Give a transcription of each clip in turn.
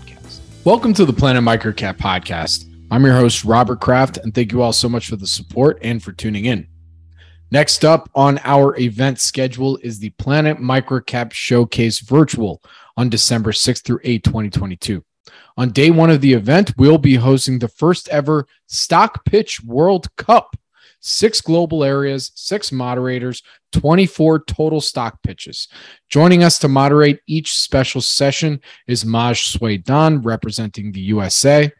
podcast. Welcome to the Planet Microcap podcast. I'm your host, Robert Kraft, and thank you all so much for the support and for tuning in. Next up on our event schedule is the Planet Microcap Showcase Virtual on December 6th through 8, 2022. On day one of the event, we'll be hosting the first ever Stock Pitch World Cup six global areas, six moderators, 24 total stock pitches. Joining us to moderate each special session is Maj Soueidan, representing the USA,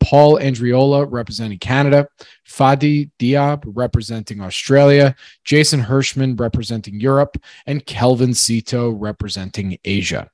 Paul Andreola, representing Canada, Fadi Diab, representing Australia, Jason Hirschman, representing Europe, and Kelvin Cito, representing Asia.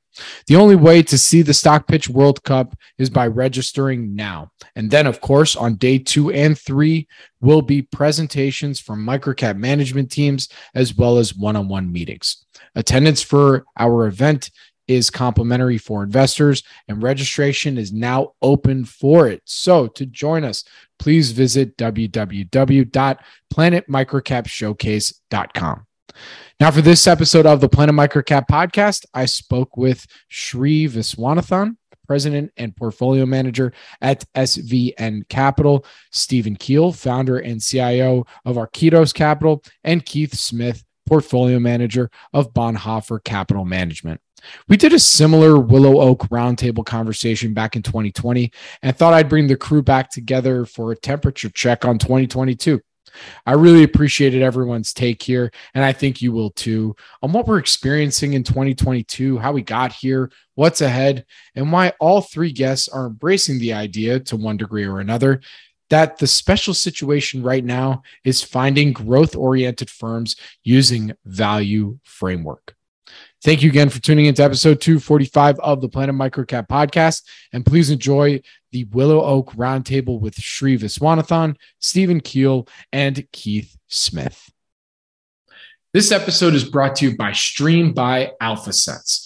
The only way to see the Stock Pitch World Cup is by registering now. And then, of course, on day two and three will be presentations from microcap management teams as well as one on one meetings. Attendance for our event is complimentary for investors, and registration is now open for it. So, to join us, please visit www.planetmicrocapshowcase.com. Now, for this episode of the Planet Microcap podcast, I spoke with Shree Viswanathan, President and Portfolio Manager at SVN Capital, Steven Kiel, Founder and CIO of Arquitos Capital, and Keith Smith, Portfolio Manager of Bonhoeffer Capital Management. We did a similar Willow Oak roundtable conversation back in 2020 and thought I'd bring the crew back together for a temperature check on 2022. I really appreciated everyone's take here, and I think you will too, on what we're experiencing in 2022, how we got here, what's ahead, and why all three guests are embracing the idea to one degree or another that the special situation right now is finding growth oriented firms using value framework. Thank you again for tuning into episode 245 of the Planet Microcap podcast. And please enjoy the Willow Oak Roundtable with Shree Viswanathan, Steven Kiel, and Keith Smith. This episode is brought to you by Stream by AlphaSense.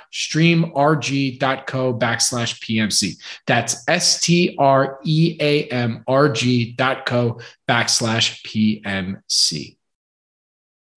www.streamrg.co backslash PMC. That's S T R E A M R G dot co backslash PMC.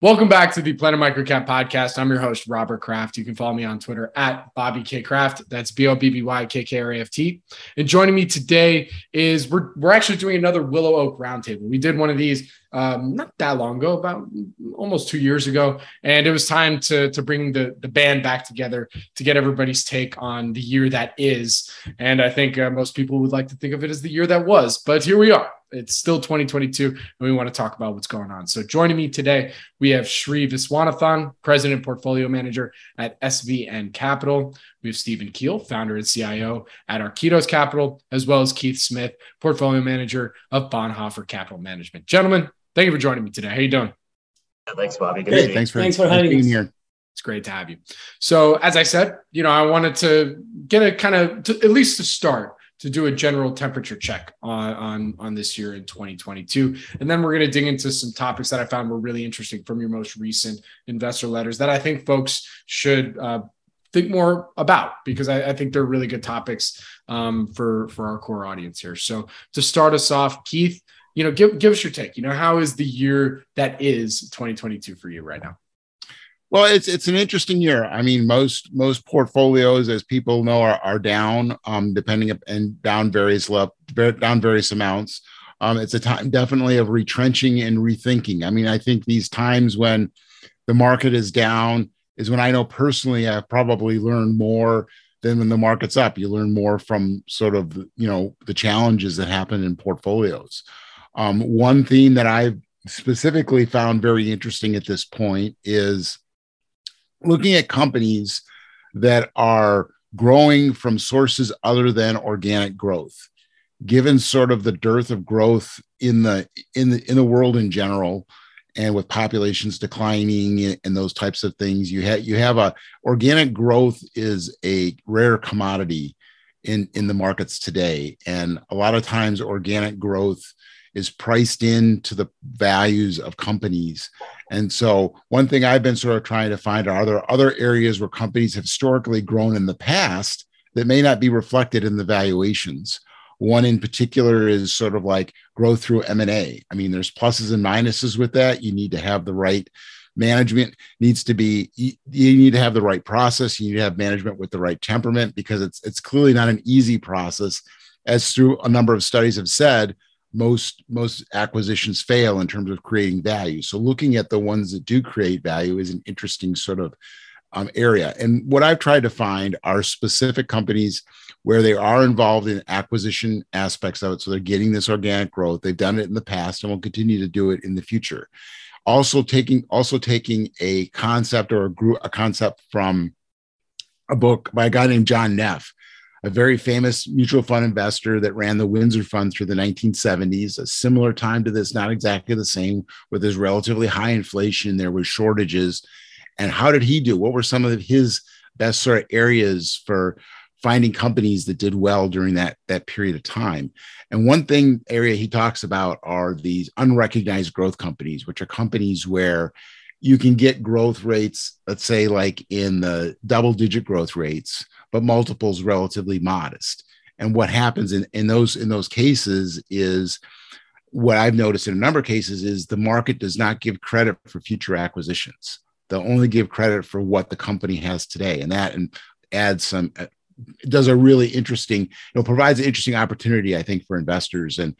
Welcome back to the Planet Microcap podcast. I'm your host, Robert Kraft. You can follow me on Twitter at Bobby K Kraft. That's B O B B Y K K R A F T. And joining me today is we're, we're actually doing another Willow Oak Roundtable. We did one of these um, not that long ago, about almost two years ago. And it was time to, to bring the, the band back together to get everybody's take on the year that is. And I think uh, most people would like to think of it as the year that was, but here we are it's still 2022, and we want to talk about what's going on. So, joining me today, we have Shree Viswanathan, President Portfolio Manager at SVN Capital. We have Steven Kiel, founder and CIO at Arquitos Capital, as well as Keith Smith, Portfolio Manager of Bonhoeffer Capital Management. Gentlemen, thank you for joining me today. How you doing? Thanks, Bobby. Good hey, thanks for, thanks for having us here. It's great to have you. So, as I said, you know, I wanted to get a kind of, to, at least to start, to do a general temperature check on, on, on this year in 2022. And then we're going to dig into some topics that I found were really interesting from your most recent investor letters that I think folks should uh, think more about because I, I, think they're really good topics um, for, for our core audience here. So to start us off, Keith, you know, give, give us your take. You know, how is the year that is 2022 for you right now? Well, it's it's an interesting year. I mean, most most portfolios, as people know, are, are down, um, depending up and down various level, down various amounts. Um, it's a time definitely of retrenching and rethinking. I mean, I think these times when the market is down is when I know personally I've probably learned more than when the market's up. You learn more from sort of you know the challenges that happen in portfolios. Um, one theme that I've specifically found very interesting at this point is looking at companies that are growing from sources other than organic growth given sort of the dearth of growth in the in the in the world in general and with populations declining and those types of things you have you have a organic growth is a rare commodity in in the markets today and a lot of times organic growth is priced into the values of companies. And so, one thing I've been sort of trying to find are, there other areas where companies have historically grown in the past that may not be reflected in the valuations? One in particular is sort of like growth through M&A. I mean, there's pluses and minuses with that. You need to have the right management needs to be you, need to have the right process you need to have management with the right temperament because it's it's clearly not an easy process as through a number of studies have said most most acquisitions fail in terms of creating value. So looking at the ones that do create value is an interesting sort of um, area. And what I've tried to find are specific companies where they are involved in acquisition aspects of it. So they're getting this organic growth. They've done it in the past and will continue to do it in the future. Also taking also taking a concept or a group a concept from a book by a guy named John Neff a very famous mutual fund investor that ran the Windsor Fund through the 1970s, a similar time to this, not exactly the same, where there's relatively high inflation, there were shortages. And how did he do? What were some of his best sort of areas for finding companies that did well during that that period of time? And one thing area he talks about are these unrecognized growth companies, which are companies where you can get growth rates, let's say like in the double digit growth rates but multiples relatively modest. And what happens in, in those in those cases is what I've noticed in a number of cases is the market does not give credit for future acquisitions. They'll only give credit for what the company has today, and that and adds some does a really interesting you know provides an interesting opportunity I think for investors and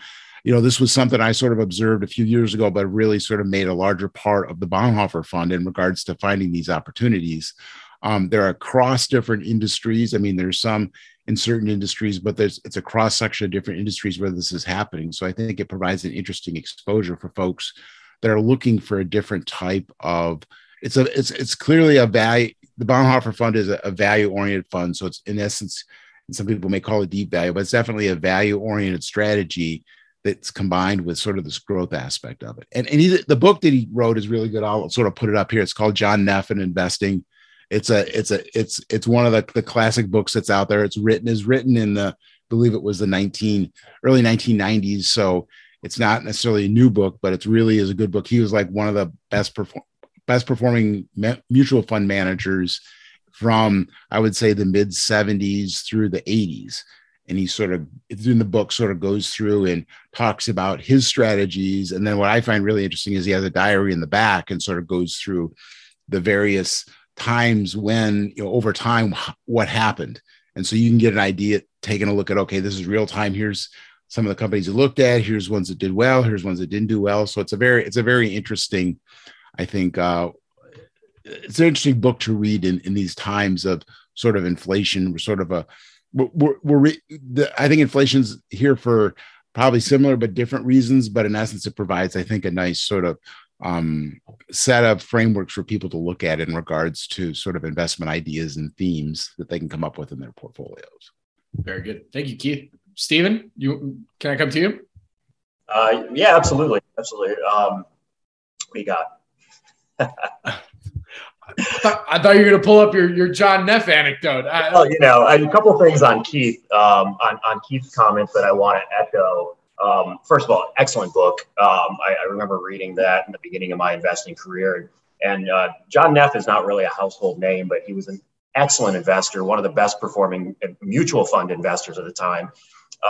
you know this was something I sort of observed a few years ago, but really sort of made a larger part of the Bonhoeffer Fund in regards to finding these opportunities. Um, they're across different industries. I mean, there's some in certain industries, but there's it's a cross section of different industries where this is happening. So I think it provides an interesting exposure for folks that are looking for a different type of. It's a it's it's clearly a value. The Bonhoeffer Fund is a, a value oriented fund, so it's in essence, some people may call it deep value, but it's definitely a value oriented strategy that's combined with sort of this growth aspect of it. And, and he, the book that he wrote is really good. I'll sort of put it up here. It's called John Neff and Investing it's a it's a it's it's one of the, the classic books that's out there it's written is written in the believe it was the 19 early 1990s so it's not necessarily a new book but it really is a good book he was like one of the best perform best performing mutual fund managers from i would say the mid 70s through the 80s and he sort of in the book sort of goes through and talks about his strategies. And then what i find really interesting is he has a diary in the back and sort of goes through the various times when you know over time what happened. And so you can get an idea taking a look at okay this is real time. Here's some of the companies you looked at. Here's ones that did well. Here's ones that didn't do well. So it's a very it's a very interesting i think uh it's an interesting book to read in in these times of sort of inflation we're sort of a we're, we're, we're the, i think inflation's here for probably similar but different reasons. But in essence, it provides, I think, a nice sort of um, set of frameworks for people to look at in regards to sort of investment ideas and themes that they can come up with in their portfolios. Very good. Thank you, Keith. Steven, you can I come to you? Uh, yeah, absolutely, absolutely. Um, what you got? I thought, you were going to pull up your, your John Neff anecdote. I, well, you know, a couple things on Keith, um, on, on Keith's comments that I want to echo. Um, first of all, excellent book. Um, I, I, remember reading that in the beginning of my investing career. And uh, John Neff is not really a household name, but he was an excellent investor, one of the best performing mutual fund investors at the time.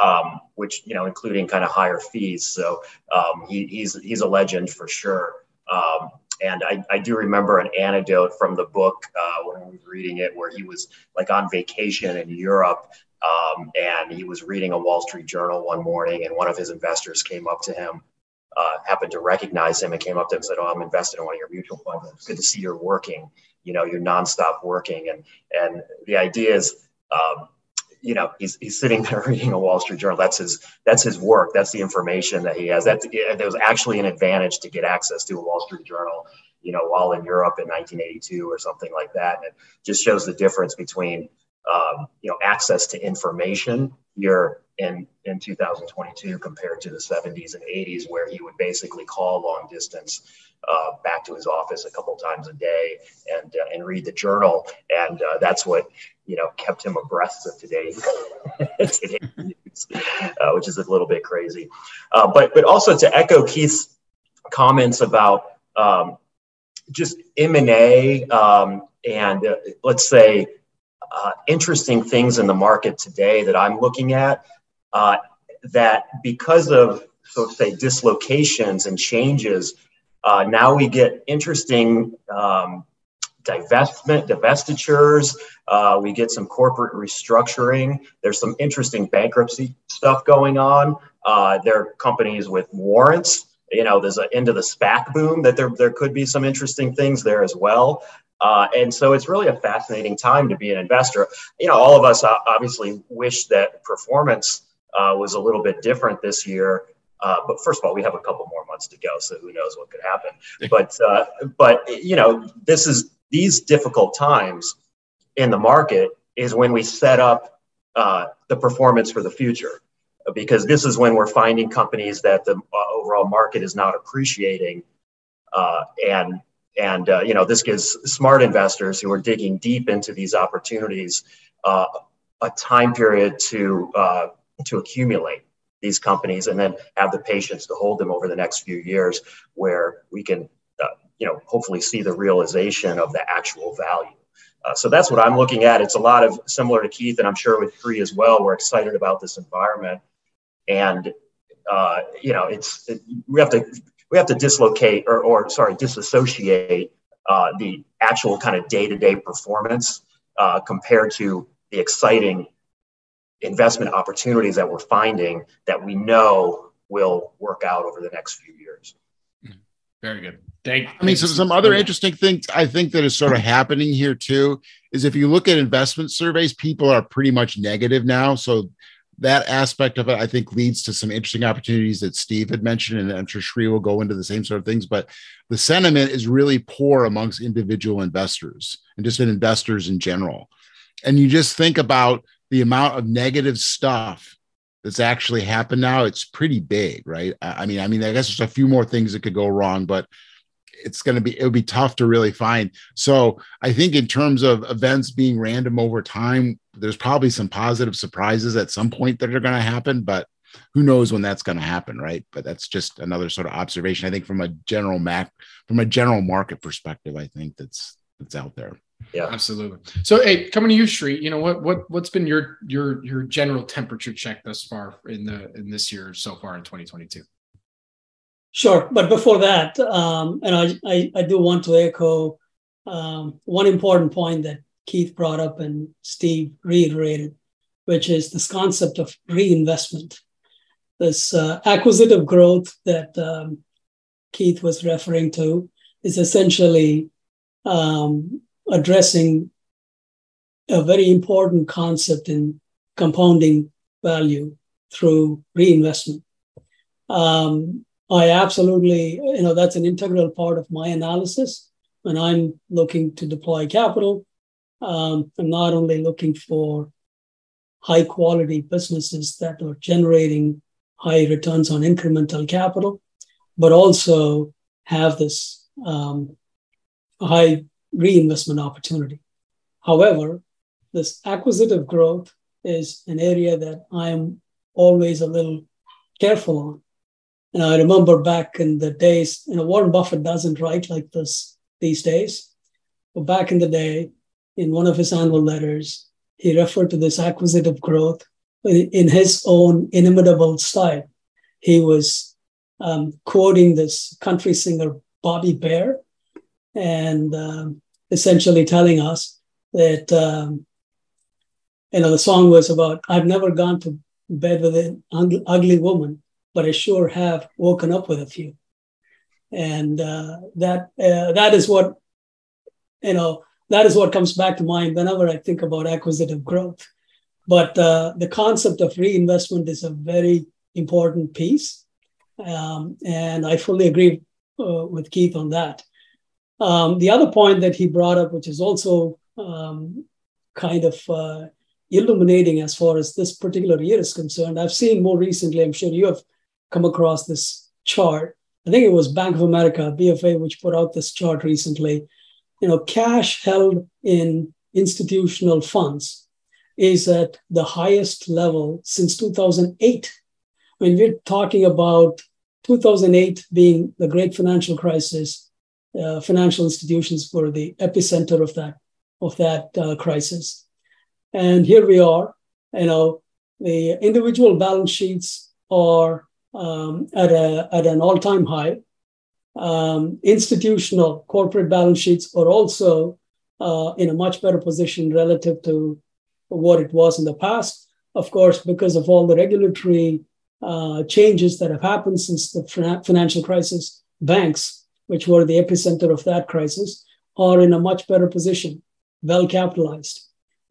Um, which you know, including kind of higher fees. So um, he, he's he's a legend for sure. Um, and I, I, do remember an anecdote from the book uh, when I was reading it, where he was like on vacation in Europe, um, and he was reading a Wall Street Journal one morning, and one of his investors came up to him, uh, happened to recognize him, and came up to him and said, "Oh, I'm invested in one of your mutual funds. It's good to see you're working. You know, you're nonstop working." And and the idea is. Um, you know he's, he's sitting there reading a wall street journal. That's his that's his work. That's the information that he has. That there was actually an advantage to get access to a wall street journal you know while in europe in 1982 or something like that. And it just shows the difference between um, you know access to information here in in 2022 compared to the 70s and 80s where he would basically call long distance uh, back to his office a couple times a day and uh, and read the journal. And uh, that's what you know kept him abreast of today today's news, uh, which is a little bit crazy. Uh, but but also to echo Keith's comments about um, just M&A um, and uh, let's say uh, interesting things in the market today that I'm looking at uh, that because of, so say, dislocations and changes, uh, now we get interesting um, divestment, divestitures. Uh, we get some corporate restructuring. There's some interesting bankruptcy stuff going on. Uh, there are companies with warrants. You know, there's an end of the SPAC boom that there, there could be some interesting things there as well. Uh, and so it's really a fascinating time to be an investor. You know, all of us obviously wish that performance uh, was a little bit different this year. Uh, but first of all, we have a couple more months to go, so who knows what could happen. But uh, but you know, this is these difficult times in the market is when we set up uh, the performance for the future, because this is when we're finding companies that the uh, overall market is not appreciating, and and uh, you know, this gives smart investors who are digging deep into these opportunities uh, a time period to uh, to accumulate these companies and then have the patience to hold them over the next few years, where we can, uh, you know, hopefully see the realization of the actual value. Uh, so that's what I'm looking at. It's a lot of similar to Keith, and I'm sure with Shree as well. We're excited about this environment, and uh, you know, it's it, we have to we have to dislocate or, or sorry, disassociate uh, the actual kind of day-to-day performance uh, compared to the exciting investment opportunities that we're finding that we know will work out over the next few years. Very good. Thank. I mean, so some other oh, interesting things I think that is sort of happening here too is if you look at investment surveys, people are pretty much negative now. So that aspect of it, I think, leads to some interesting opportunities that Steve had mentioned, and I'm sure Shree will go into the same sort of things. But the sentiment is really poor amongst individual investors and just in investors in general. And you just think about the amount of negative stuff that's actually happened now. It's pretty big, right? I mean, I mean, I guess there's a few more things that could go wrong, but it's going to be it would be tough to really find. So I think in terms of events being random over time, there's probably some positive surprises at some point that are going to happen, but who knows when that's going to happen, right? But that's just another sort of observation. I think from a general mac from a general market perspective, I think that's that's out there. Yeah, absolutely. So, hey, coming to you, Shree, you know what what what's been your your your general temperature check thus far in the in this year so far in 2022? Sure, but before that, um, and I, I, I do want to echo um, one important point that Keith brought up and Steve reiterated, which is this concept of reinvestment. This uh, acquisitive growth that um, Keith was referring to is essentially um, addressing a very important concept in compounding value through reinvestment. Um, I absolutely, you know, that's an integral part of my analysis when I'm looking to deploy capital. Um, I'm not only looking for high quality businesses that are generating high returns on incremental capital, but also have this um, high reinvestment opportunity. However, this acquisitive growth is an area that I am always a little careful on. And I remember back in the days, you know, Warren Buffett doesn't write like this these days. But back in the day, in one of his annual letters, he referred to this acquisitive growth in his own inimitable style. He was um, quoting this country singer Bobby Bare and um, essentially telling us that um, you know the song was about I've never gone to bed with an ugly woman, but I sure have woken up with a few, and uh, that uh, that is what you know that is what comes back to mind whenever I think about acquisitive growth. But uh, the concept of reinvestment is a very important piece. Um, and I fully agree uh, with Keith on that. Um, the other point that he brought up, which is also um, kind of uh, illuminating as far as this particular year is concerned, I've seen more recently, I'm sure you have come across this chart. I think it was Bank of America, BofA, which put out this chart recently you know, cash held in institutional funds is at the highest level since 2008. When we're talking about 2008 being the great financial crisis, uh, financial institutions were the epicenter of that of that uh, crisis. And here we are. You know, the individual balance sheets are um, at a at an all time high um, institutional corporate balance sheets are also uh, in a much better position relative to what it was in the past. Of course, because of all the regulatory uh, changes that have happened since the financial crisis, banks, which were the epicenter of that crisis, are in a much better position, well capitalized.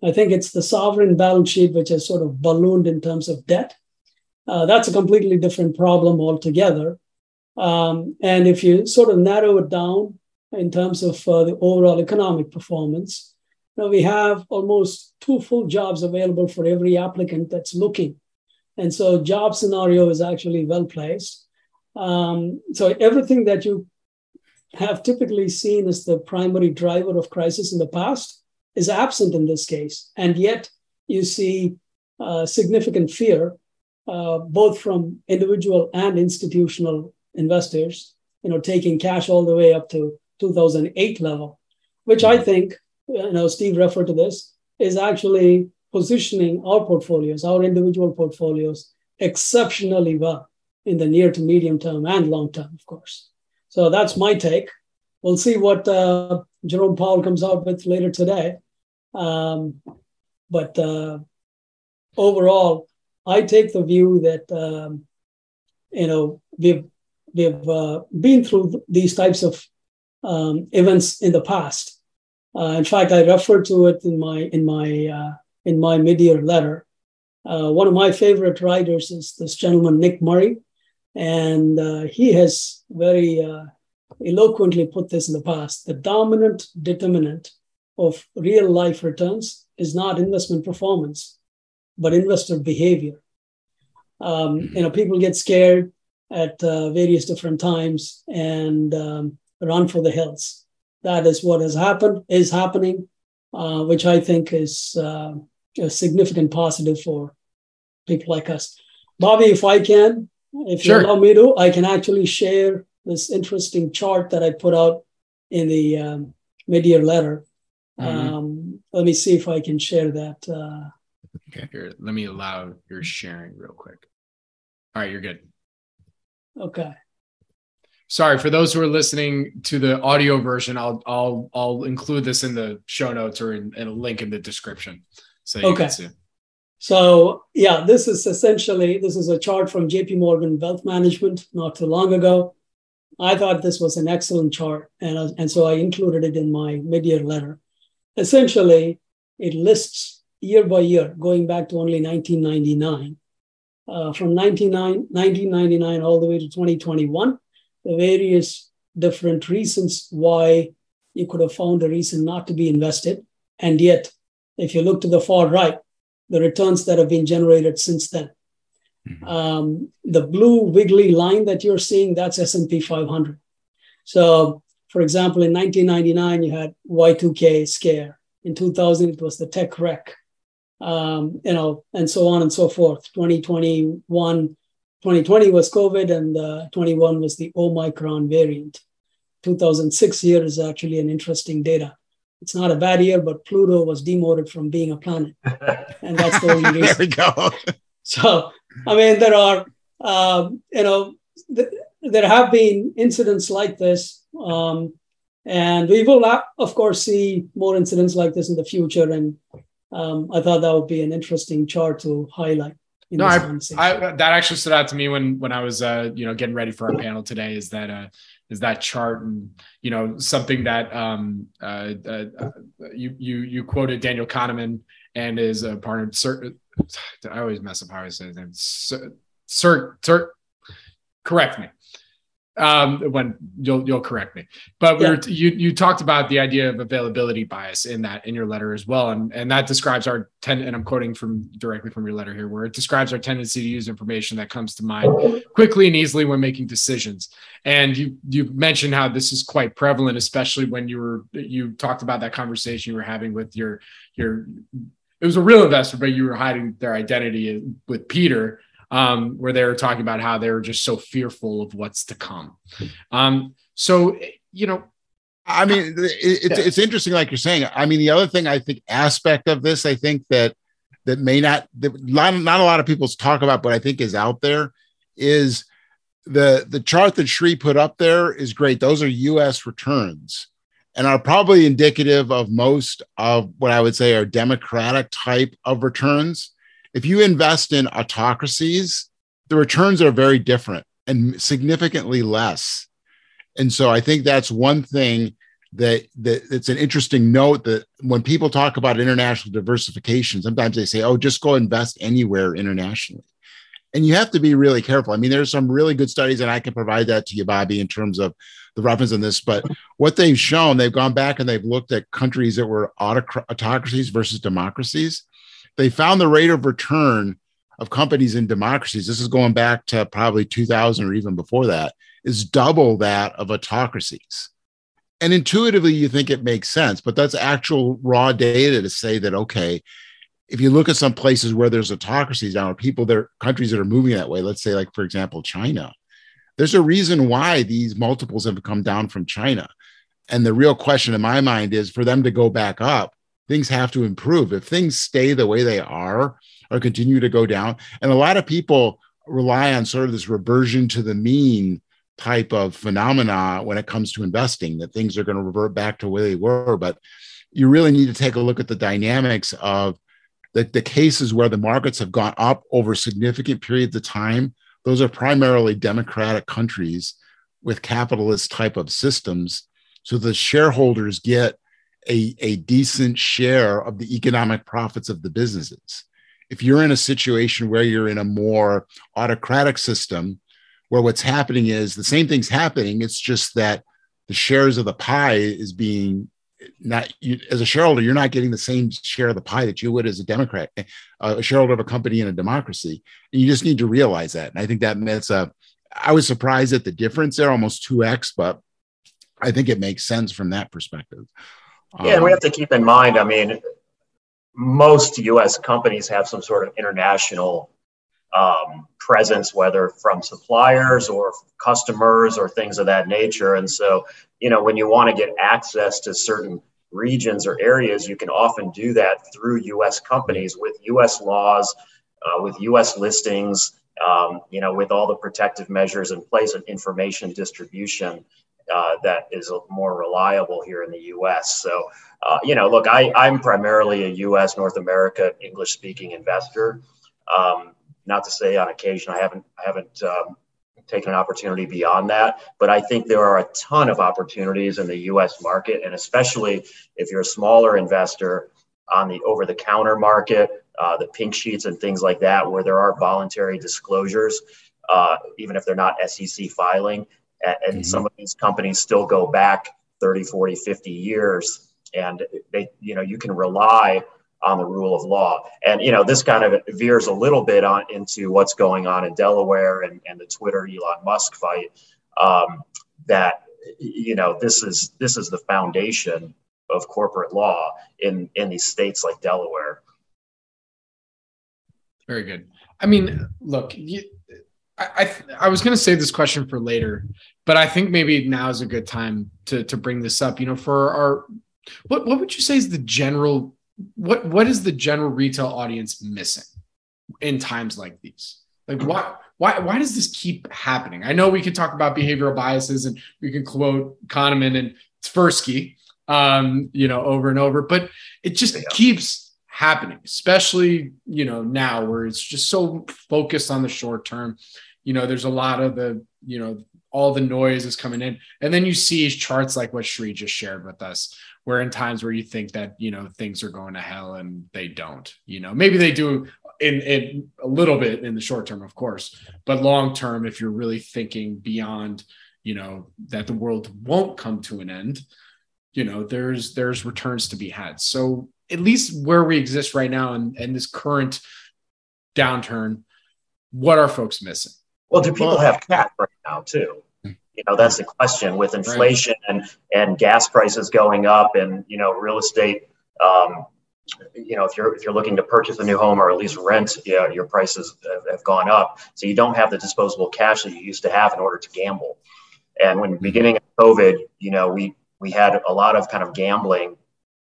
I think it's the sovereign balance sheet which has sort of ballooned in terms of debt. Uh, that's a completely different problem altogether. Um, and if you sort of narrow it down in terms of uh, the overall economic performance, you know, we have almost two full jobs available for every applicant that's looking. And so job scenario is actually well placed. Um, so everything that you have typically seen as the primary driver of crisis in the past is absent in this case. And yet you see uh, significant fear, uh, both from individual and institutional investors, you know, taking cash all the way up to 2008 level, which I think, you know, Steve referred to this, is actually positioning our portfolios, our individual portfolios, exceptionally well in the near to medium term and long term, of course. So that's my take. We'll see what uh, Jerome Powell comes out with later today. Um, but uh, overall, I take the view that um, you know we've we've uh, been through these types of um, events in the past. Uh, in fact, I refer to it in my in my uh, in my mid-year letter. Uh, one of my favorite writers is this gentleman Nick Murray, and uh, he has very uh, eloquently put this in the past. The dominant determinant of real life returns is not investment performance, but investor behavior. Um, you know, people get scared at uh, various different times and um, run for the hills. That is what has happened, is happening, uh, which I think is uh, a significant positive for people like us. Bobby, if I can, if sure. you allow me to, I can actually share this interesting chart that I put out in the um, mid-year letter. Mm-hmm. Um, let me see if I can share that. Uh, okay, here, let me allow your sharing real quick. All right, you're good. Okay. Sorry for those who are listening to the audio version. I'll I'll I'll include this in the show notes or in, in a link in the description, so you okay. can see. So yeah, this is essentially this is a chart from J.P. Morgan Wealth Management not too long ago. I thought this was an excellent chart, and and so I included it in my mid-year letter. Essentially, it lists year by year, going back to only 1999, uh, from 1999 all the way to 2021, the various different reasons why you could have found a reason not to be invested. And yet, if you look to the far right, the returns that have been generated since then. Mm-hmm. Um, the blue wiggly line that you're seeing, that's S&P 500. So, for example, in 1999, you had Y2K scare. In 2000, it was the tech wreck um, you know, and so on and so forth. 2021, 2020 was COVID, and uh, 21 was the Omicron variant. 2006 year is actually an interesting data. It's not a bad year, but Pluto was demoted from being a planet, and that's the only reason. there we go. so, I mean, there are, um, you know, th- there have been incidents like this. Um, and we will, of course, see more incidents like this in the future. And um, I thought that would be an interesting chart to highlight. no, I, I, that actually stood out to me when when I was uh, you know getting ready for our panel today. Is that uh, is that chart and you know something that um, uh, uh, uh you you you quoted Daniel Kahneman and his uh, partner. Sir, I always mess up how I say his name. Sir, Sir, Sir correct me um, when you'll you'll correct me. But we yeah. were, you you talked about the idea of availability bias in that in your letter as well, and and that describes our ten. And I'm quoting from directly from your letter here, where it describes our tendency to use information that comes to mind quickly and easily when making decisions. And you you mentioned how this is quite prevalent, especially when you were you talked about that conversation you were having with your your. It was a real investor, but you were hiding their identity with Peter um, where they were talking about how they were just so fearful of what's to come. Um, so, you know, I mean, it's, it's interesting, like you're saying. I mean, the other thing I think aspect of this, I think that that may not that not, not a lot of people talk about, but I think is out there is the the chart that Shree put up there is great. Those are U.S. returns and are probably indicative of most of what I would say are democratic type of returns if you invest in autocracies, the returns are very different and significantly less. And so I think that's one thing that, that it's an interesting note that when people talk about international diversification, sometimes they say, oh, just go invest anywhere internationally. And you have to be really careful. I mean, there's some really good studies, and I can provide that to you, Bobby, in terms of the reference in this. But what they've shown, they've gone back and they've looked at countries that were autocracies versus democracies they found the rate of return of companies in democracies, this is going back to probably 2000 or even before that, is double that of autocracies. And intuitively, you think it makes sense, but that's actual raw data to say that, okay, if you look at some places where there's autocracies now, or people there, countries that are moving that way, let's say, like, for example, China, there's a reason why these multiples have come down from China. And the real question in my mind is for them to go back up, things have to improve. If things stay the way they are or continue to go down, and a lot of people rely on sort of this reversion to the mean type of phenomena when it comes to investing, that things are going to revert back to where they were. But you really need to take a look at the dynamics of the, the cases where the markets have gone up over significant periods of time. Those are primarily democratic countries with capitalist type of systems. So the shareholders get a, a decent share of the economic profits of the businesses. If you're in a situation where you're in a more autocratic system, where what's happening is the same thing's happening, it's just that the shares of the pie is being not you, as a shareholder, you're not getting the same share of the pie that you would as a Democrat, a shareholder of a company in a democracy. And you just need to realize that. And I think that that's a, I was surprised at the difference there, almost 2x, but I think it makes sense from that perspective. Yeah, and we have to keep in mind, I mean, most US companies have some sort of international um, presence, whether from suppliers or customers or things of that nature. And so, you know, when you want to get access to certain regions or areas, you can often do that through US companies with US laws, uh, with US listings, um, you know, with all the protective measures in place and information distribution uh, that is more reliable here in the U.S. So, uh, you know, look, I, I'm primarily a U.S. North America English speaking investor. Um, not to say on occasion I haven't I haven't um, taken an opportunity beyond that, but I think there are a ton of opportunities in the U.S. market, and especially if you're a smaller investor on the over-the-counter market uh, the pink sheets and things like that, where there are voluntary disclosures, uh, even if they're not SEC filing. And, and mm-hmm. some of these companies still go back 30, 40, 50 years. And they, you know, you can rely on the rule of law. And, you know, this kind of veers a little bit on into what's going on in Delaware and, and the Twitter Elon Musk fight. Um, that, you know, this is this is the foundation of corporate law in in these states like Delaware. Very good. I mean, look, you, I I, I was going to save this question for later, but I think maybe now is a good time to to bring this up. You know, for our what what would you say is the general what what is the general retail audience missing in times like these? Like what why why does this keep happening? I know we could talk about behavioral biases and we can quote Kahneman and Tversky, um, you know, over and over, but it just yeah. keeps happening, especially, you know, now where it's just so focused on the short term. You know, there's a lot of the, you know, all the noise is coming in. And then you see charts like what Shree just shared with us, where in times where you think that, you know, things are going to hell and they don't, you know, maybe they do in, in a little bit in the short term, of course, but long term, if you're really thinking beyond, you know, that the world won't come to an end, you know there's there's returns to be had so at least where we exist right now and in, in this current downturn what are folks missing? Well do people have cash right now too? You know that's the question with inflation right. and and gas prices going up and you know real estate um, you know if you're if you're looking to purchase a new home or at least rent yeah, your prices have, have gone up. So you don't have the disposable cash that you used to have in order to gamble. And when beginning of covid you know we we had a lot of kind of gambling,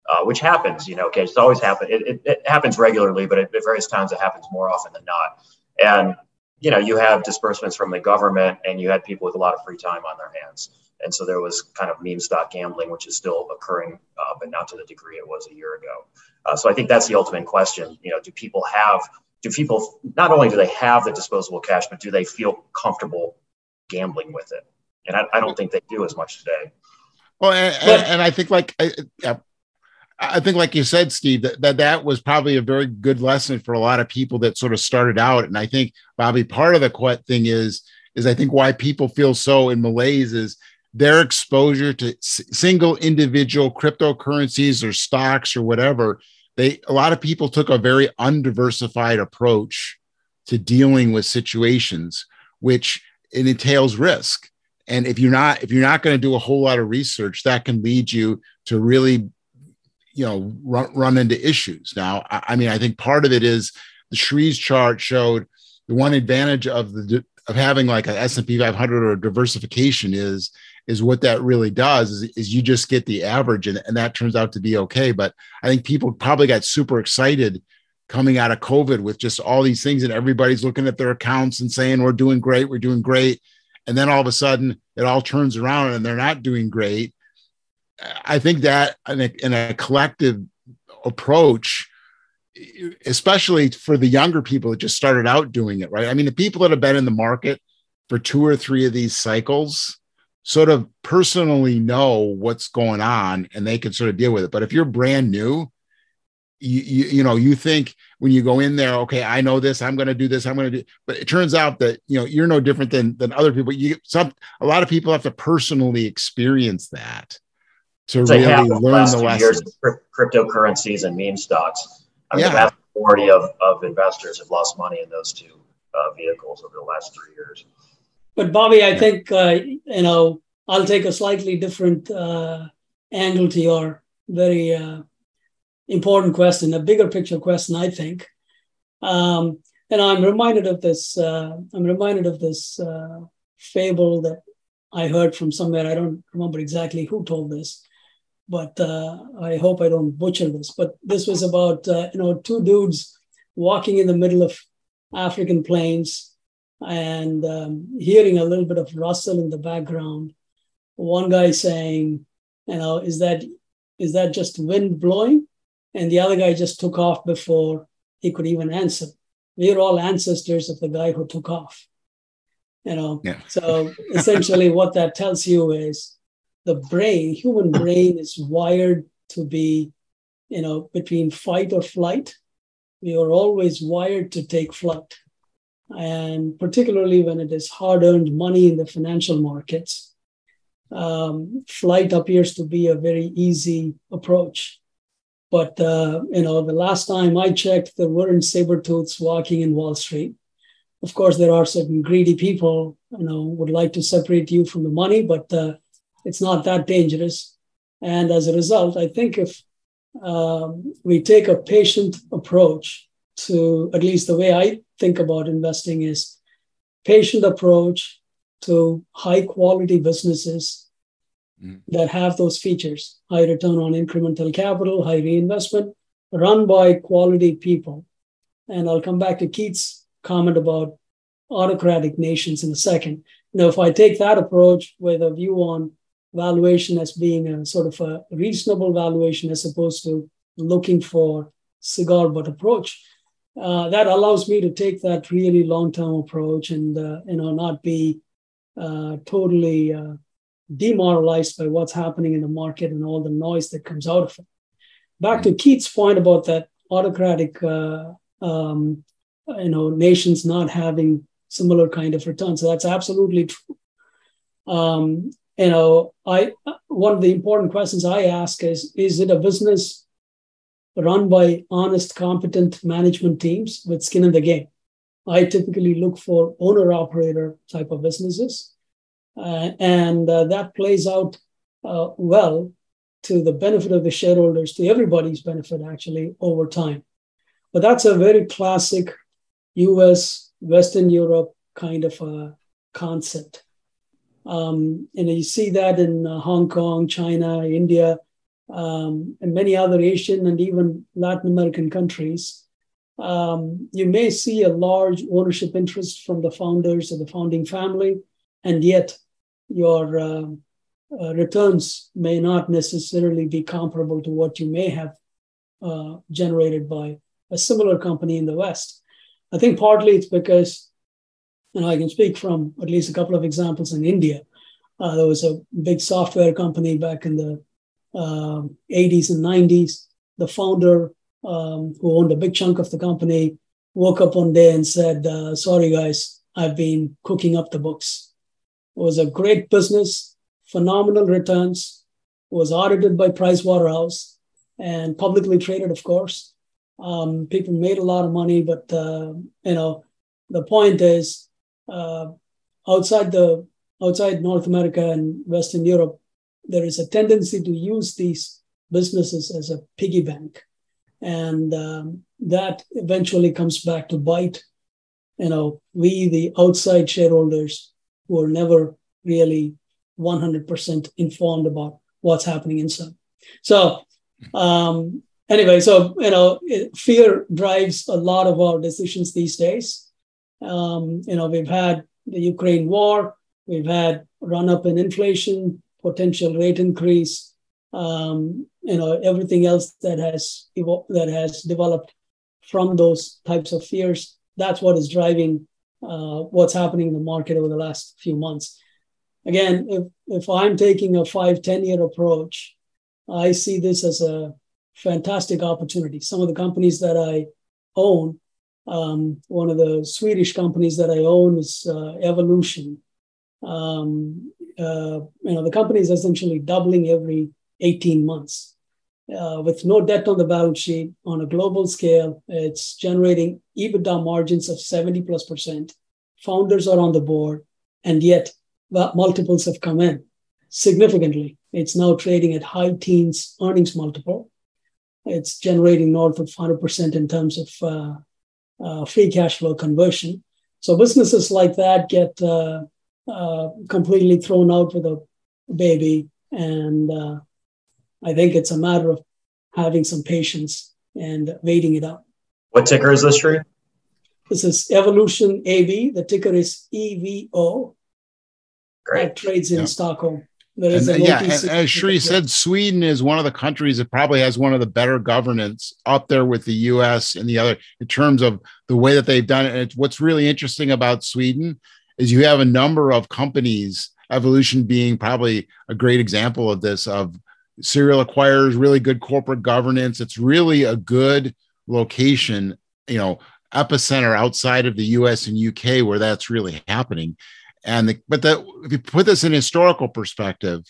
uh, which happens, you know, okay, it's always happened. It, it, it, happens regularly, but at various times it happens more often than not. And, you know, you have disbursements from the government and you had people with a lot of free time on their hands. And so there was kind of meme stock gambling, which is still occurring, uh, but not to the degree it was a year ago. Uh, so I think that's the ultimate question. You know, do people have, do people, not only do they have the disposable cash, but do they feel comfortable gambling with it? And I, I don't think they do as much today. Well, and, and I think like I, I think like you said, Steve, that, that that was probably a very good lesson for a lot of people that sort of started out. And I think Bobby, part of the quote thing is is I think why people feel so in malaise is their exposure to s- single individual cryptocurrencies or stocks or whatever. They a lot of people took a very undiversified approach to dealing with situations, which it entails risk and if you're not if you're not going to do a whole lot of research that can lead you to really you know run, run into issues. Now I, I mean i think part of it is the Shree's chart showed the one advantage of the of having like a S&P 500 or diversification is is what that really does is, is you just get the average and, and that turns out to be okay. But i think people probably got super excited coming out of covid with just all these things and everybody's looking at their accounts and saying we're doing great we're doing great. And then all of a sudden it all turns around and they're not doing great i think that in a, in a collective approach especially for the younger people that just started out doing it right? I mean the people that have been in the market for two or three of these cycles sort of personally know what's going on and they can sort of deal with it. But if you're brand new you, you, you know you think when you go in there okay i know this i'm going to do this i'm going to do but it turns out that you know you're no different than than other people. You some a lot of people have to personally experience that to really learn the lessons cryptocurrencies and meme stocks i mean yeah. the vast majority of, of investors have lost money in those two uh, vehicles over the last three years but bobby i think uh, you know i'll take a slightly different uh, angle to your very uh, important question, a bigger picture question, I think. Um, and I'm reminded of this. Uh, I'm reminded of this uh, fable that I heard from somewhere. I don't remember exactly who told this, but uh, I hope I don't butcher this. But this was about uh, you know two dudes walking in the middle of African plains and um, hearing a little bit of rustle in the background. One guy saying, "You know, is that is that just wind blowing?" and the other guy just took off before he could even answer. We're all ancestors of the guy who took off. You know, yeah. so essentially what that tells you is the brain, human brain is wired to be, you know, between fight or flight. we are always wired to take flight. And particularly when it is hard earned money in the financial markets, um, flight appears to be a very easy approach. But uh, you know, the last time I checked, there weren't saber tooths walking in Wall Street. Of course, there are certain greedy people, you know, would like to separate you from the money, but uh, it's not that dangerous. And as a result, I think if um, we take a patient approach to, at least the way I think about investing is patient approach to high quality businesses mm. that have those features high return on incremental capital, high reinvestment, run by quality people. And I'll come back to Keith's comment about autocratic nations in a second. Now, if I take that approach with a view on valuation as being a sort of a reasonable valuation as opposed to looking for cigar butt approach, uh, that allows me to take that really long-term approach and uh, you know not be uh, totally uh, demoralized by what's happening in the market and all the noise that comes out of it. Back to Keith's point about that autocratic, uh, um, you know, nations not having similar kind of returns. So that's absolutely true. Um, you know, I one of the important questions I ask is: Is it a business run by honest, competent management teams with skin in the game? I typically look for owner operator type of businesses uh, and uh, that plays out uh, well to the benefit of the shareholders, to everybody's benefit, actually, over time. But that's a very classic US, Western Europe kind of a concept. Um, and you see that in uh, Hong Kong, China, India, um, and many other Asian and even Latin American countries. Um, you may see a large ownership interest from the founders or the founding family, and yet your uh, uh, returns may not necessarily be comparable to what you may have uh, generated by a similar company in the West. I think partly it's because, and I can speak from at least a couple of examples in India. Uh, there was a big software company back in the 80s um, and 90s. The founder, um, who owned a big chunk of the company, woke up one day and said, uh, Sorry, guys, I've been cooking up the books It was a great business, phenomenal returns, was audited by Pricewaterhouse and publicly traded, of course. Um, people made a lot of money, but uh, you know, the point is, uh, outside the outside North America and Western Europe, there is a tendency to use these businesses as a piggy bank, and um, that eventually comes back to bite. You know, we the outside shareholders were never really 100% informed about what's happening inside. So, um, anyway, so, you know, fear drives a lot of our decisions these days. Um, you know, we've had the Ukraine war, we've had run up in inflation, potential rate increase, um, you know, everything else that has evo- that has developed from those types of fears. That's what is driving uh, what's happening in the market over the last few months. Again, if, if I'm taking a five, 10 year approach, I see this as a fantastic opportunity. Some of the companies that I own, um, one of the Swedish companies that I own is uh, Evolution. Um, uh, you know, the company is essentially doubling every 18 months. Uh, with no debt on the balance sheet on a global scale. It's generating EBITDA margins of 70 plus percent. Founders are on the board, and yet multiples have come in significantly. It's now trading at high teens earnings multiple. It's generating north of 100% in terms of uh, free cash flow conversion. So businesses like that get uh, uh completely thrown out with a baby and uh, I think it's a matter of having some patience and waiting it out. What ticker is this Shree? This is Evolution AB. The ticker is EVO. Great. That trades in Stockholm. And, uh, yeah, and as Shree said, Sweden is one of the countries that probably has one of the better governance up there with the U.S. and the other in terms of the way that they've done it. And what's really interesting about Sweden is you have a number of companies, Evolution being probably a great example of this, of serial acquirers, really good corporate governance. It's really a good location you know epicenter outside of the US and UK where that's really happening. And the, but that if you put this in historical perspective,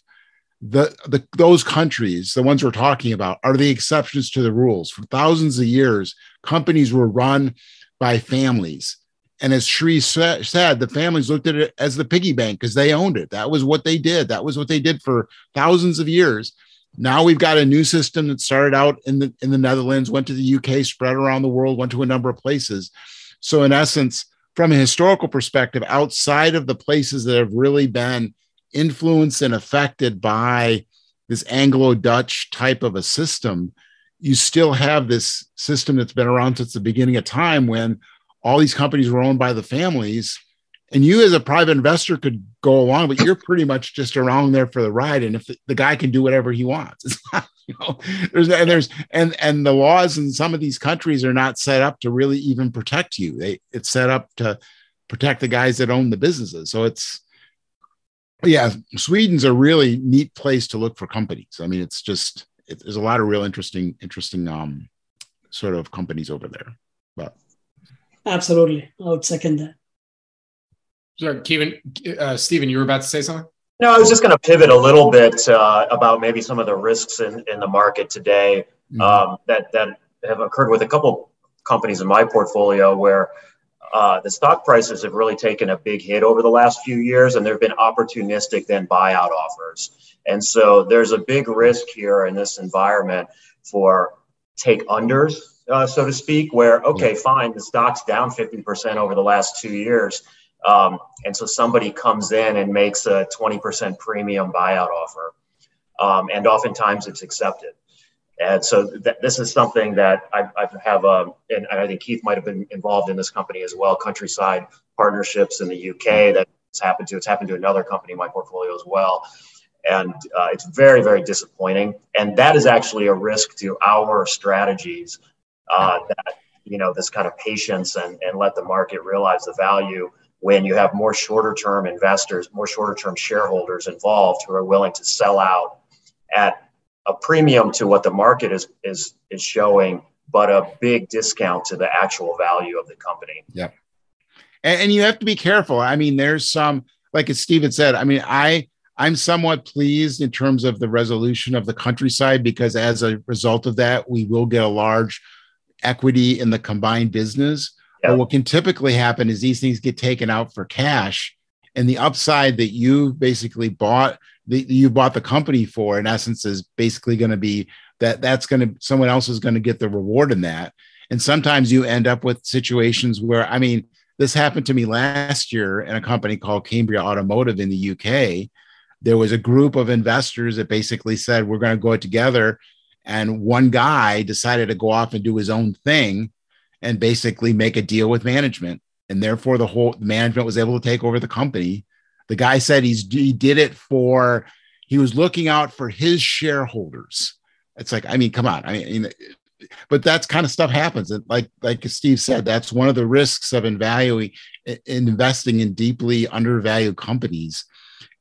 the, the those countries, the ones we're talking about, are the exceptions to the rules. For thousands of years, companies were run by families. And as Shree said, the families looked at it as the piggy bank because they owned it. That was what they did. That was what they did for thousands of years. Now we've got a new system that started out in the in the Netherlands, went to the UK, spread around the world, went to a number of places. So in essence, from a historical perspective, outside of the places that have really been influenced and affected by this Anglo-Dutch type of a system, you still have this system that's been around since the beginning of time when all these companies were owned by the families and you as a private investor could go along, but you're pretty much just around there for the ride. And if the, the guy can do whatever he wants, it's not, you know, there's and there's and and the laws in some of these countries are not set up to really even protect you. They it's set up to protect the guys that own the businesses. So it's yeah, Sweden's a really neat place to look for companies. I mean, it's just it, there's a lot of real interesting interesting um sort of companies over there. But absolutely, I would second that. Sorry, Kevin, uh, Steven, you were about to say something? No, I was just going to pivot a little bit uh, about maybe some of the risks in, in the market today mm-hmm. um, that, that have occurred with a couple companies in my portfolio where uh, the stock prices have really taken a big hit over the last few years and there have been opportunistic then buyout offers. And so there's a big risk here in this environment for take unders, uh, so to speak, where, okay, fine, the stock's down 50% over the last two years um, and so somebody comes in and makes a 20% premium buyout offer. Um, and oftentimes it's accepted. And so th- this is something that I, I have, um, and I think Keith might have been involved in this company as well, Countryside Partnerships in the UK that's happened to. It's happened to another company in my portfolio as well. And uh, it's very, very disappointing. And that is actually a risk to our strategies uh, that, you know, this kind of patience and, and let the market realize the value when you have more shorter term investors, more shorter term shareholders involved who are willing to sell out at a premium to what the market is is is showing, but a big discount to the actual value of the company. Yeah. And, and you have to be careful. I mean, there's some, like as Steven said, I mean, I I'm somewhat pleased in terms of the resolution of the countryside because as a result of that, we will get a large equity in the combined business. Yep. But what can typically happen is these things get taken out for cash, and the upside that you basically bought that you bought the company for, in essence, is basically going to be that that's going to someone else is going to get the reward in that. And sometimes you end up with situations where, I mean, this happened to me last year in a company called Cambria Automotive in the UK. There was a group of investors that basically said, We're going to go together. And one guy decided to go off and do his own thing and basically make a deal with management. And therefore, the whole management was able to take over the company. The guy said he's he did it for he was looking out for his shareholders. It's like, I mean, come on. I mean, but that's kind of stuff happens. And like like Steve said, that's one of the risks of in investing in deeply undervalued companies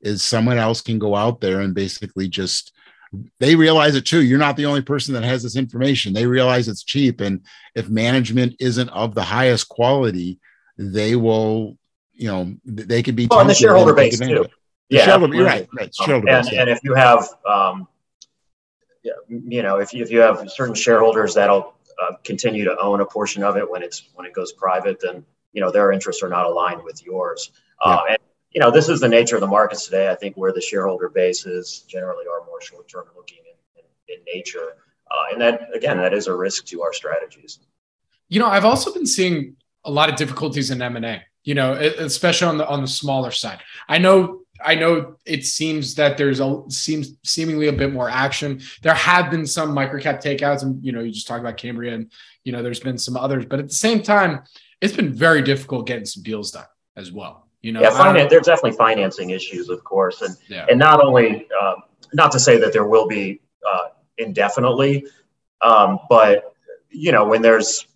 is someone else can go out there and basically just they realize it too. You're not the only person that has this information. They realize it's cheap. And if management isn't of the highest quality, they will, you know, they could be. Well, and the shareholder base too. yeah, shareholder, you're right. right. Shareholder and, base, yeah. and if you have, um, you know, if you, if you have certain shareholders that'll uh, continue to own a portion of it when it's when it goes private, then you know their interests are not aligned with yours. Uh, and you know, this is the nature of the markets today. I think where the shareholder bases generally are more short-term looking in, in, in nature, uh, and that again, that is a risk to our strategies. You know, I've also been seeing a lot of difficulties in M and A. You know, especially on the on the smaller side. I know I know it seems that there's a seems seemingly a bit more action. There have been some microcap takeouts, and you know, you just talked about Cambria, and you know, there's been some others, but at the same time, it's been very difficult getting some deals done as well. You know, yeah, finance, there's definitely financing issues, of course, and yeah. and not only um, not to say that there will be uh, indefinitely, um, but you know when there's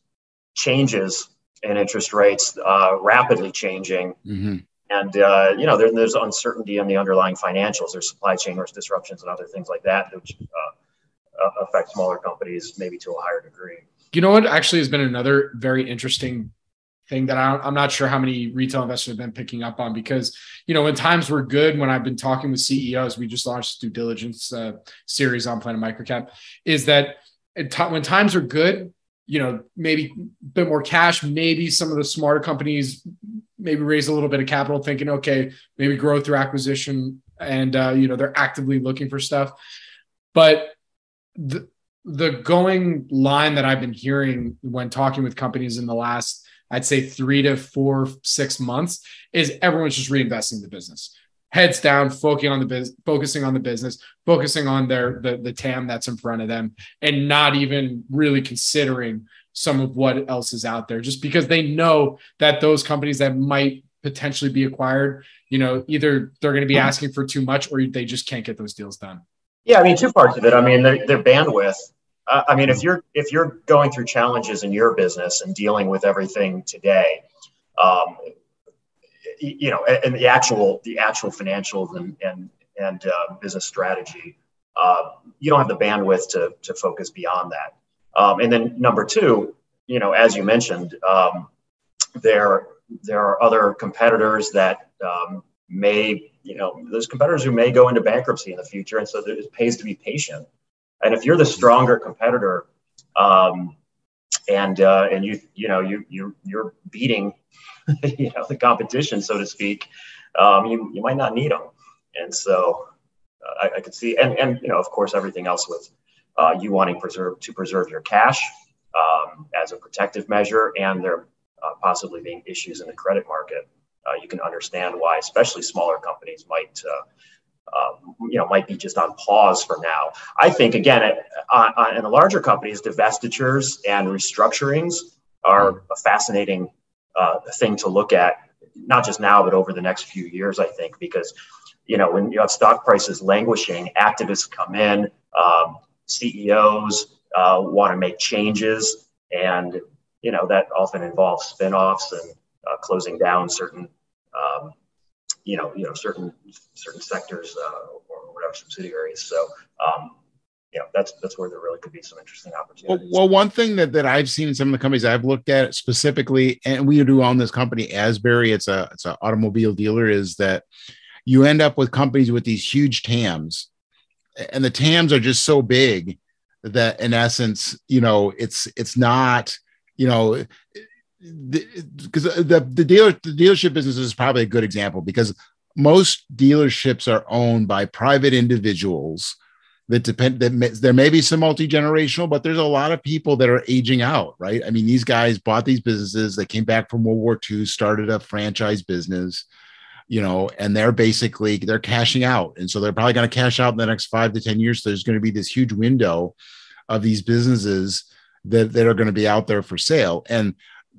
changes in interest rates uh, rapidly changing. Mm-hmm. And uh, you know there, there's uncertainty in the underlying financials. There's supply chain disruptions and other things like that, which uh, affect smaller companies maybe to a higher degree. You know what actually has been another very interesting thing that I, am not sure how many retail investors have been picking up on because you know when times were good when I've been talking with CEOs we just launched due diligence uh, series on Planet Microcap is that when times are good you know maybe a bit more cash maybe some of the smarter companies maybe raise a little bit of capital thinking okay maybe grow through acquisition and uh, you know they're actively looking for stuff. But the the going line that I've been hearing when talking with companies in the last I'd say three to four, six months is everyone's just reinvesting the business. Heads down, focusing on the business, focusing on the business, focusing on their the, the TAM that's in front of them, and not even really considering some of what else is out there, just because they know that those companies that might potentially be acquired, you know, either they're going to be asking for too much or they just can't get those deals done. Yeah, I mean, two parts of it. I mean, their, their bandwidth I mean, if you're if you're going through challenges in your business and dealing with everything today, um, you know, and the actual the actual financials and and and uh, business strategy, uh, you don't have the bandwidth to to focus beyond that. Um, and then number two, you know, as you mentioned, um, there there are other competitors that um, may, you know, there's competitors who may go into bankruptcy in the future, and so it pays to be patient. And if you're the stronger competitor, um, and uh, and you you know you you you're beating you know the competition, so to speak, um, you you might not need them. And so uh, I, I could see, and and you know of course everything else with uh, you wanting preserve to preserve your cash um, as a protective measure, and there uh, possibly being issues in the credit market. Uh, you can understand why, especially smaller companies, might uh, um, you know, might be just on pause for now. I think again, on, on, in the larger companies, divestitures and restructurings are a fascinating uh, thing to look at, not just now, but over the next few years. I think because you know when you have stock prices languishing, activists come in, um, CEOs uh, want to make changes, and you know that often involves spin-offs and uh, closing down certain um, you know, you know, certain certain sectors uh, or whatever subsidiaries. So, um, you know, that's that's where there really could be some interesting opportunities. Well, well, one thing that, that I've seen in some of the companies I've looked at specifically, and we do own this company, Asbury. It's a it's an automobile dealer. Is that you end up with companies with these huge TAMs, and the TAMs are just so big that, in essence, you know, it's it's not, you know, because the, the, the dealer the dealership business is probably a good example because most dealerships are owned by private individuals that depend that may, there may be some multi-generational but there's a lot of people that are aging out right? I mean these guys bought these businesses they came back from world war ii started a franchise business you know and they're basically they're cashing out. And so they're probably going to cash out in the next five to ten years. So there's going to be this huge window of these businesses that, that are going to be out there for sale. And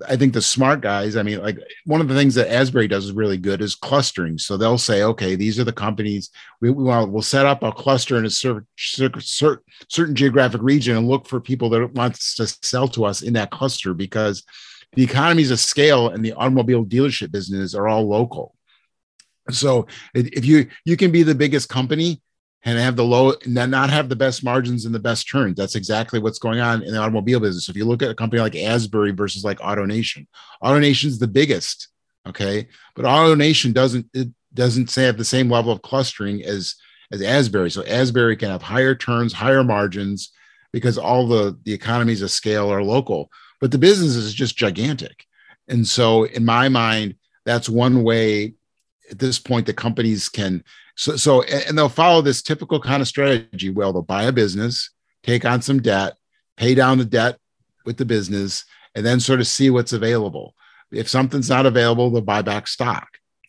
I think the smart guys, I mean, like one of the things that Asbury does is really good is clustering. So they'll say, okay, these are the companies we, we want. We'll set up a cluster in a certain, certain, certain geographic region and look for people that wants to sell to us in that cluster because the economies of scale and the automobile dealership business are all local. So if you you can be the biggest company and have the low not have the best margins and the best turns. That's exactly what's going on in the automobile business. If you look at a company like Asbury versus like AutoNation, AutoNation is the biggest, okay, but AutoNation doesn't it doesn't have the same level of clustering as as Asbury. So Asbury can have higher turns, higher margins because all the the economies of scale are local, but the business is just gigantic. And so in my mind, that's one way at this point the companies can so, so, and they'll follow this typical kind of strategy. Well, they'll buy a business, take on some debt, pay down the debt with the business, and then sort of see what's available. If something's not available, they'll buy back stock.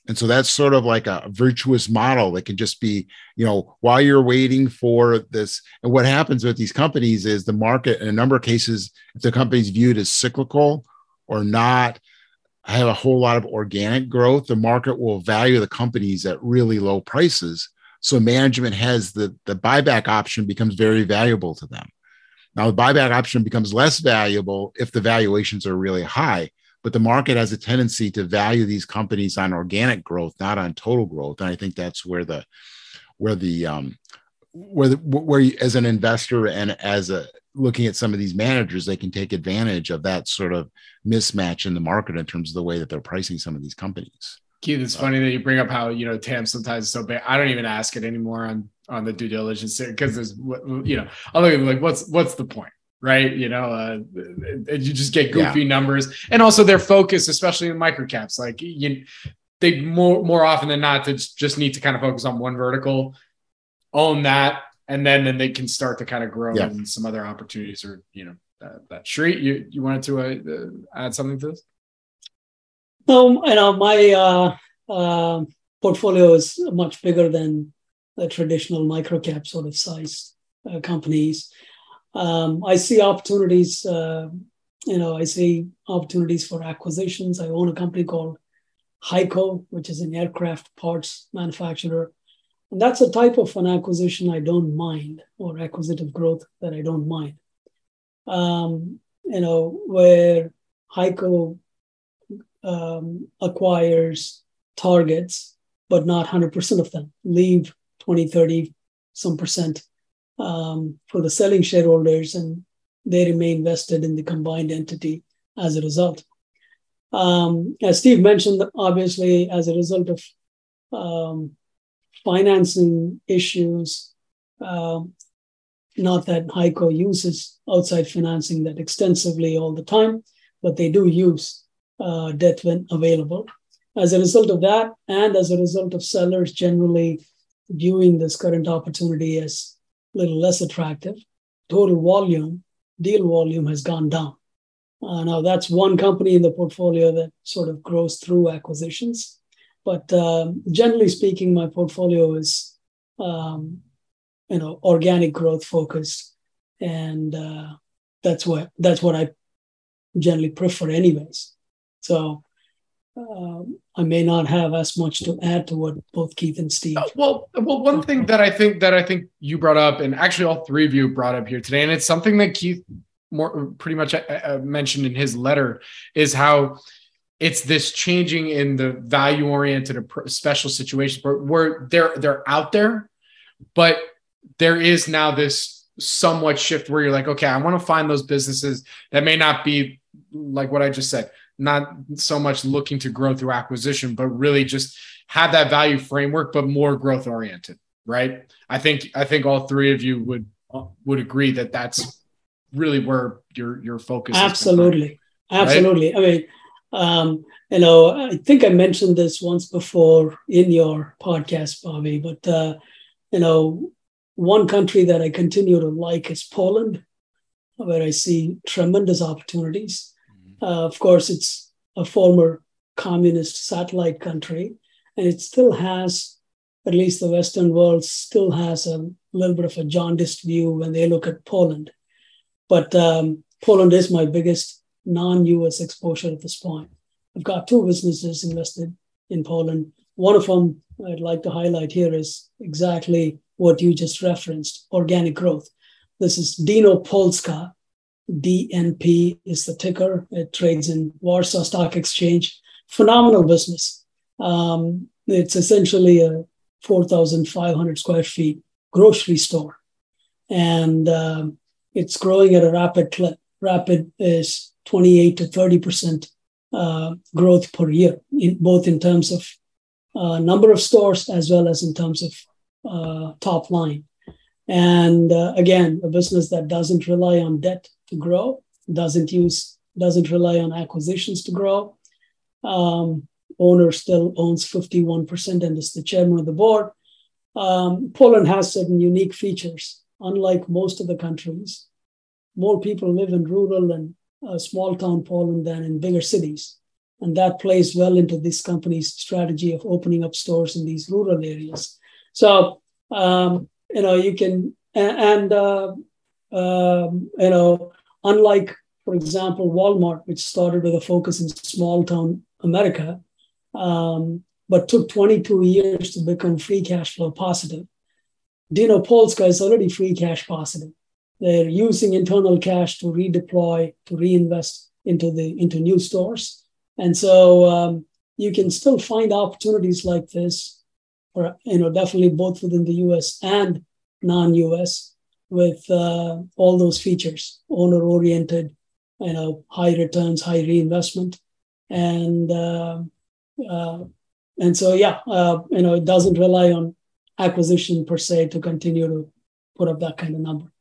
And so that's sort of like a virtuous model that can just be, you know, while you're waiting for this. And what happens with these companies is the market, in a number of cases, if the company's viewed as cyclical or not have a whole lot of organic growth, the market will value the companies at really low prices. So management has the, the buyback option becomes very valuable to them. Now, the buyback option becomes less valuable if the valuations are really high, but the market has a tendency to value these companies on organic growth, not on total growth. And I think that's where the where the um, where where you, as an investor and as a looking at some of these managers, they can take advantage of that sort of mismatch in the market in terms of the way that they're pricing some of these companies. Keith, it's funny that you bring up how you know TAM sometimes is so big. I don't even ask it anymore on on the due diligence because there's you know I look at like what's what's the point, right? You know, uh, you just get goofy yeah. numbers, and also their focus, especially in microcaps, like you they more more often than not to just need to kind of focus on one vertical, own that, and then then they can start to kind of grow yeah. in some other opportunities or you know that, that Shree. You you wanted to uh, add something to this? No, you know, my uh, uh, portfolio is much bigger than the traditional microcap sort of size uh, companies. Um, I see opportunities. Uh, you know, I see opportunities for acquisitions. I own a company called HEICO, which is an aircraft parts manufacturer. And that's a type of an acquisition I don't mind, or acquisitive growth that I don't mind. Um, you know, where HEICO um, acquires targets, but not 100% of them. Leave 20, 30, some percent um, for the selling shareholders, and they remain vested in the combined entity as a result. Um, as Steve mentioned, obviously, as a result of um, financing issues, um, not that HEICO uses outside financing that extensively all the time, but they do use uh, debt when available. As a result of that, and as a result of sellers generally viewing this current opportunity as a little less attractive, total volume, deal volume has gone down. Uh, now, that's one company in the portfolio that sort of grows through acquisitions. But um, generally speaking, my portfolio is, um, you know, organic growth focused, and uh, that's what that's what I generally prefer, anyways. So um, I may not have as much to add to what both Keith and Steve. Oh, well, well, one thing that I think that I think you brought up, and actually all three of you brought up here today, and it's something that Keith more pretty much uh, uh, mentioned in his letter, is how it's this changing in the value oriented special situations where, where they're they're out there, but there is now this somewhat shift where you're like, okay, I want to find those businesses that may not be like what I just said not so much looking to grow through acquisition, but really just have that value framework, but more growth oriented, right? I think I think all three of you would would agree that that's really where your your focus. Is. Absolutely, absolutely. I mean, um, you know, I think I mentioned this once before in your podcast, Bobby, but uh, you know, one country that I continue to like is Poland, where I see tremendous opportunities uh, of course, it's a former communist satellite country, and it still has, at least the Western world, still has a little bit of a jaundiced view when they look at Poland. But um, Poland is my biggest non US exposure at this point. I've got two businesses invested in Poland. One of them I'd like to highlight here is exactly what you just referenced organic growth. This is Dino Polska, DNP is the ticker. It trades in Warsaw Stock Exchange. Phenomenal business. Um, it's essentially a 4,500 square feet grocery store. And um, it's growing at a rapid clip. Rapid is 28 to 30% uh, growth per year, in, both in terms of uh, number of stores as well as in terms of uh, top line. And uh, again, a business that doesn't rely on debt to grow, doesn't use, doesn't rely on acquisitions to grow. Um, owner still owns 51% and is the chairman of the board. Um, Poland has certain unique features. Unlike most of the countries, more people live in rural and small town Poland than in bigger cities. And that plays well into this company's strategy of opening up stores in these rural areas. So, um, you know, you can, and, uh, um, you know, Unlike, for example, Walmart, which started with a focus in small town America, um, but took 22 years to become free cash flow positive. Dino Polska is already free cash positive. They're using internal cash to redeploy, to reinvest into the into new stores, and so um, you can still find opportunities like this, or you know, definitely both within the U.S. and non-US with uh, all those features, owner-oriented, you know, high returns, high reinvestment, and uh, uh, and so yeah, uh, you know, it doesn't rely on acquisition per se to continue to put up that kind of number.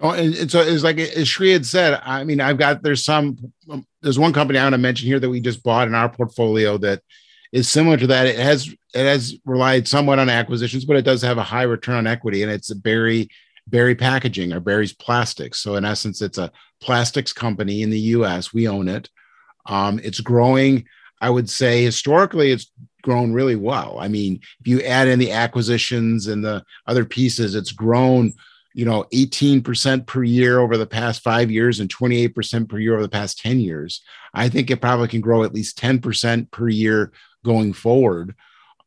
Oh, and, and so it's like as Shree had said. I mean, I've got there's some um, there's one company I want to mention here that we just bought in our portfolio that is similar to that. It has it has relied somewhat on acquisitions, but it does have a high return on equity, and it's a Berry Berry Packaging or Berry's Plastics. So in essence, it's a plastics company in the U.S. We own it. Um, it's growing. I would say historically, it's grown really well. I mean, if you add in the acquisitions and the other pieces, it's grown you know 18% per year over the past five years and 28% per year over the past 10 years i think it probably can grow at least 10% per year going forward.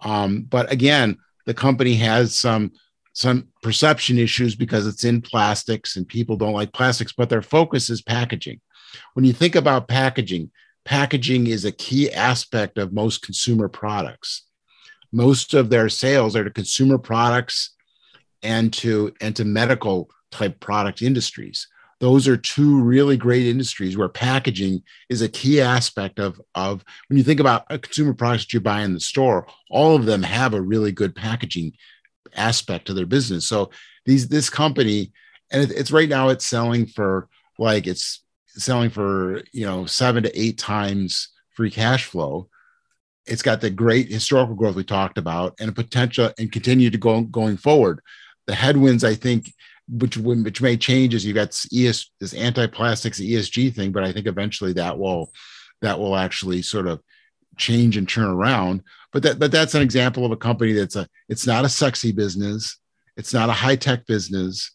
Um, but again the company has some some perception issues because it's in plastics and people don't like plastics but their focus is packaging. When you think about packaging packaging is a key aspect of most consumer products. Most of their sales are to consumer products and to and to medical type product industries. Those are two really great industries where packaging is a key aspect of of when you think about a consumer products that you buy in the store all of them have a really good packaging aspect to their business. So these this company and it's right now it's selling for like it's selling for you know seven to eight times free cash flow. It's got the great historical growth we talked about and a potential and continue to go going forward the headwinds, I think, which which may change as you got ES this anti-plastics ESG thing, but I think eventually that will that will actually sort of change and turn around. But that but that's an example of a company that's a it's not a sexy business, it's not a high-tech business,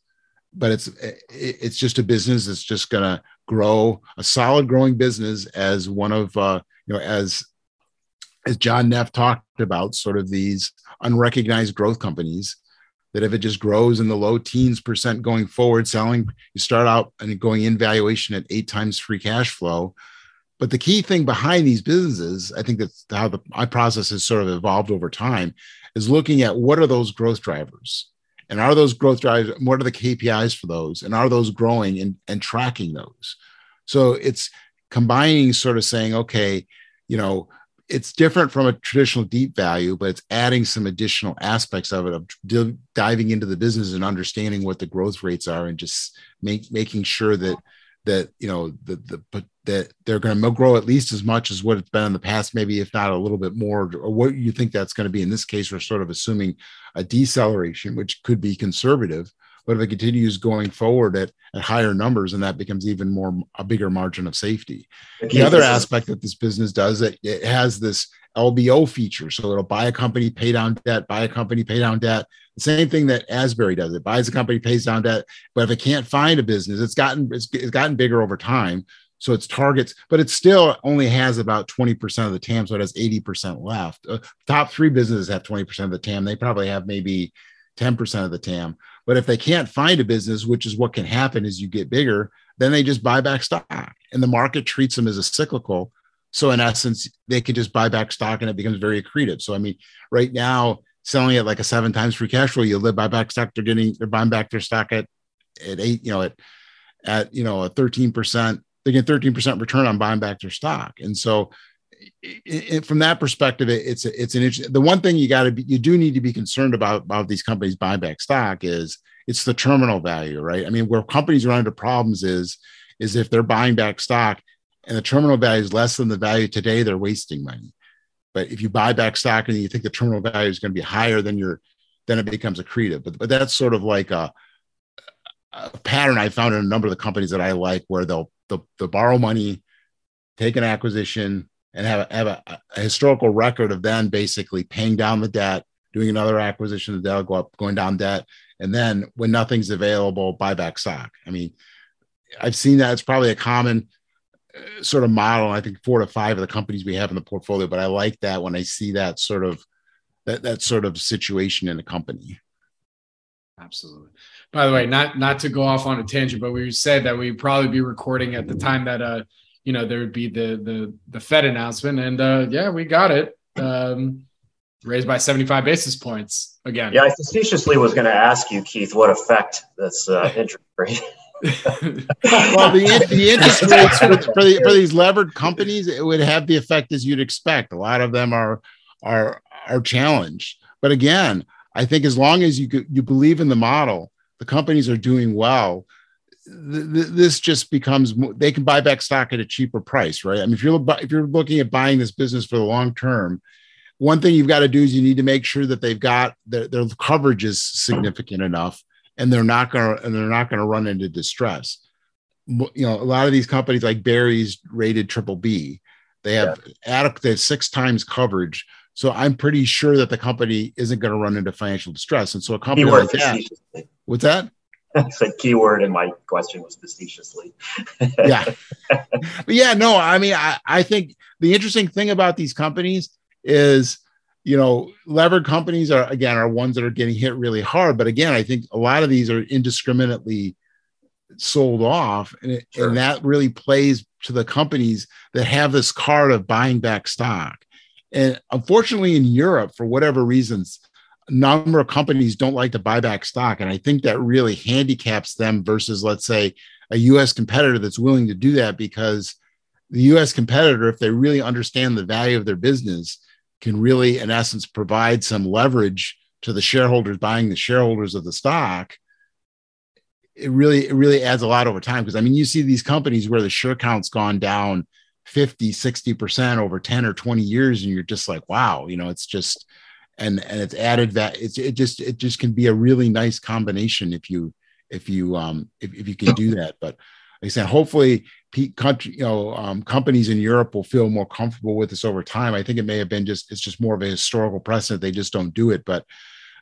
but it's it's just a business that's just gonna grow a solid growing business as one of uh, you know as as John Neff talked about, sort of these unrecognized growth companies that if it just grows in the low teens percent going forward, selling, you start out and going in valuation at eight times free cash flow. But the key thing behind these businesses, I think that's how the my process has sort of evolved over time, is looking at what are those growth drivers? And are those growth drivers, what are the KPIs for those? And are those growing and, and tracking those? So it's combining sort of saying, okay, you know, it's different from a traditional deep value, but it's adding some additional aspects of it of d- diving into the business and understanding what the growth rates are and just make, making sure that that you know the the that they're going to grow at least as much as what it's been in the past, maybe if not a little bit more, or what you think that's going to be. In this case, we're sort of assuming a deceleration, which could be conservative, but if it continues going forward at, at higher numbers, and that becomes even more a bigger margin of safety. Okay. The other aspect that this business does it, it has this LBO feature. So it'll buy a company, pay down debt, buy a company, pay down debt. The same thing that Asbury does. It buys a company, pays down debt. But if it can't find a business, it's gotten it's, it's gotten bigger over time. So its targets, but it still only has about 20% of the TAM. So it has 80% left. Uh, top three businesses have 20% of the TAM. They probably have maybe 10% of the TAM. But if they can't find a business, which is what can happen as you get bigger, then they just buy back stock and the market treats them as a cyclical. So in essence, they can just buy back stock and it becomes very accretive. So I mean, right now, selling it like a seven times free cash flow, you live buy back stock, they're getting they're buying back their stock at at eight, you know, at at you know a 13%, they get 13% return on buying back their stock. And so it, it, from that perspective, it, it's it's an. The one thing you got to be, you do need to be concerned about about these companies buying back stock is it's the terminal value, right? I mean, where companies run into problems is is if they're buying back stock and the terminal value is less than the value today, they're wasting money. But if you buy back stock and you think the terminal value is going to be higher than your, then it becomes accretive. But but that's sort of like a, a pattern I found in a number of the companies that I like, where they'll they'll, they'll borrow money, take an acquisition, and have a, have a, a, historical record of then basically paying down the debt, doing another acquisition, the debt go up, going down debt, and then when nothing's available, buy back stock. I mean, I've seen that it's probably a common uh, sort of model. I think four to five of the companies we have in the portfolio, but I like that when I see that sort of that that sort of situation in a company. Absolutely. By the way, not not to go off on a tangent, but we said that we'd probably be recording at the time that uh you know there would be the the the Fed announcement, and uh, yeah, we got it. Um, raised by 75 basis points again. Yeah, I facetiously was going to ask you, Keith, what effect this uh, interest rate. well, the, the interest rates for, for, the, for these levered companies, it would have the effect as you'd expect. A lot of them are are are challenged, but again, I think as long as you you believe in the model, the companies are doing well. This just becomes they can buy back stock at a cheaper price, right? I mean, if you're if you're looking at buying this business for the long term, one thing you've got to do is you need to make sure that they've got their, their coverage is significant enough and they're not going to and they're not going to run into distress. You know, a lot of these companies like Berry's rated triple B, they have yeah. adequate they have six times coverage. So I'm pretty sure that the company isn't going to run into financial distress. And so a company like that, what's that? It's a keyword in my question was facetiously. yeah. But yeah, no, I mean, I, I think the interesting thing about these companies is you know, levered companies are again are ones that are getting hit really hard. But again, I think a lot of these are indiscriminately sold off, and, it, sure. and that really plays to the companies that have this card of buying back stock. And unfortunately, in Europe, for whatever reasons, number of companies don't like to buy back stock, and I think that really handicaps them versus, let's say, a U.S. competitor that's willing to do that because the U.S. competitor, if they really understand the value of their business can really, in essence, provide some leverage to the shareholders buying the shareholders of the stock, it really, it really adds a lot over time. Because I mean, you see these companies where the share count's gone down 50, 60% over 10 or 20 years, and you're just like, wow, you know, it's just and and it's added that it's it just it just can be a really nice combination if you if you um if, if you can do that. But like I said, hopefully country, you know, um, companies in Europe will feel more comfortable with this over time. I think it may have been just it's just more of a historical precedent. They just don't do it. But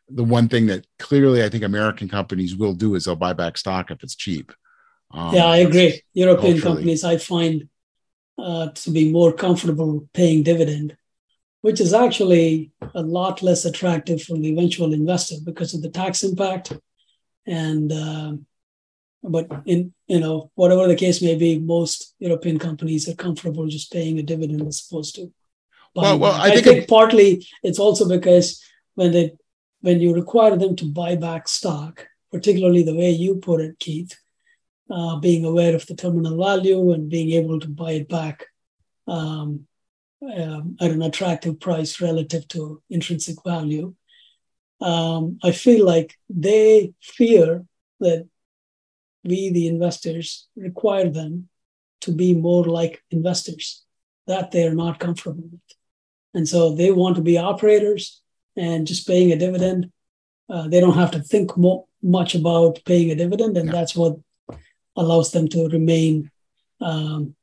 the one thing that clearly I think American companies will do is they'll buy back stock if it's cheap. Um, yeah, I agree. European hopefully. companies I find uh, to be more comfortable paying dividend, which is actually a lot less attractive for the eventual investor because of the tax impact and. Uh, but in you know whatever the case may be, most European companies are comfortable just paying a dividend as opposed to. Well, well, I, I think, think it, partly it's also because when they when you require them to buy back stock, particularly the way you put it, Keith, uh, being aware of the terminal value and being able to buy it back um, um, at an attractive price relative to intrinsic value. Um, I feel like they fear that we, the investors, require them to be more like investors that they're not comfortable with. And so they want to be operators and just paying a dividend. Uh, they don't have to think mo- much about paying a dividend, and that's what allows them to remain, um,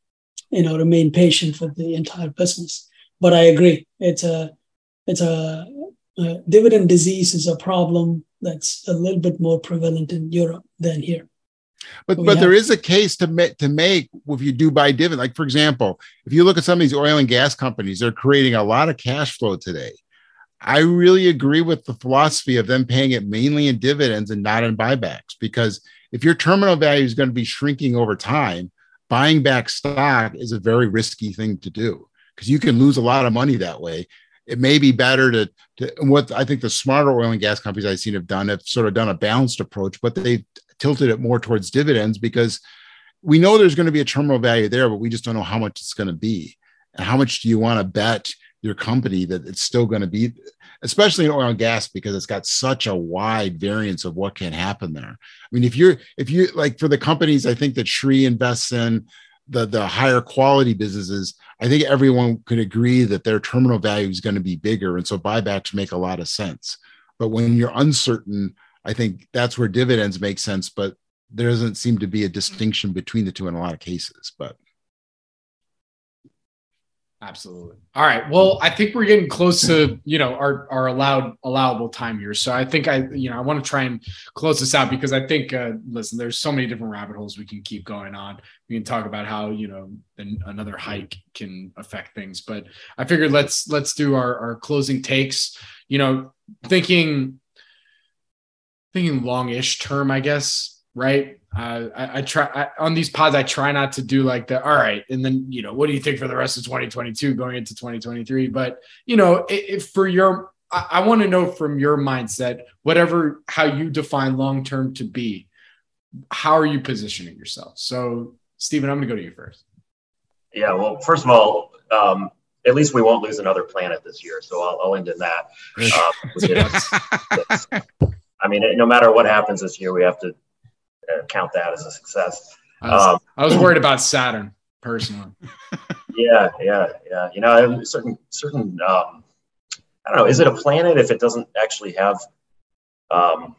you know, remain patient for the entire business. But I agree, it's a, it's a, a dividend disease is a problem that's a little bit more prevalent in Europe than here. But oh, but there is a case to make to make if you do buy dividend. Like for example, if you look at some of these oil and gas companies, they're creating a lot of cash flow today. I really agree with the philosophy of them paying it mainly in dividends and not in buybacks because if your terminal value is going to be shrinking over time, buying back stock is a very risky thing to do because you can lose a lot of money that way. It may be better to, to what I think the smarter oil and gas companies I've seen have done have sort of done a balanced approach, but they've tilted it more towards dividends because we know there's going to be a terminal value there, but we just don't know how much it's going to be. And how much do you want to bet your company that it's still going to be, especially in oil and gas, because it's got such a wide variance of what can happen there. I mean, if you're, if you like for the companies, I think that Shree invests in the, the higher quality businesses, I think everyone could agree that their terminal value is going to be bigger. And so buybacks make a lot of sense. But when you're uncertain I think that's where dividends make sense, but there doesn't seem to be a distinction between the two in a lot of cases. But absolutely. All right. Well, I think we're getting close to you know our our allowed allowable time here. So I think I you know I want to try and close this out because I think uh, listen, there's so many different rabbit holes we can keep going on. We can talk about how you know an, another hike can affect things, but I figured let's let's do our our closing takes. You know, thinking thinking longish term, I guess, right? Uh, I, I, try I, on these pods. I try not to do like the all right, and then you know, what do you think for the rest of 2022 going into 2023? But you know, if, if for your I, I want to know from your mindset, whatever how you define long term to be, how are you positioning yourself? So, Steven, I'm going to go to you first. Yeah. Well, first of all, um, at least we won't lose another planet this year. So I'll, I'll end in that. Um, I mean, no matter what happens this year, we have to count that as a success. I was, um, I was worried about Saturn personally. yeah, yeah, yeah. You know, certain certain. Um, I don't know. Is it a planet if it doesn't actually have? Um,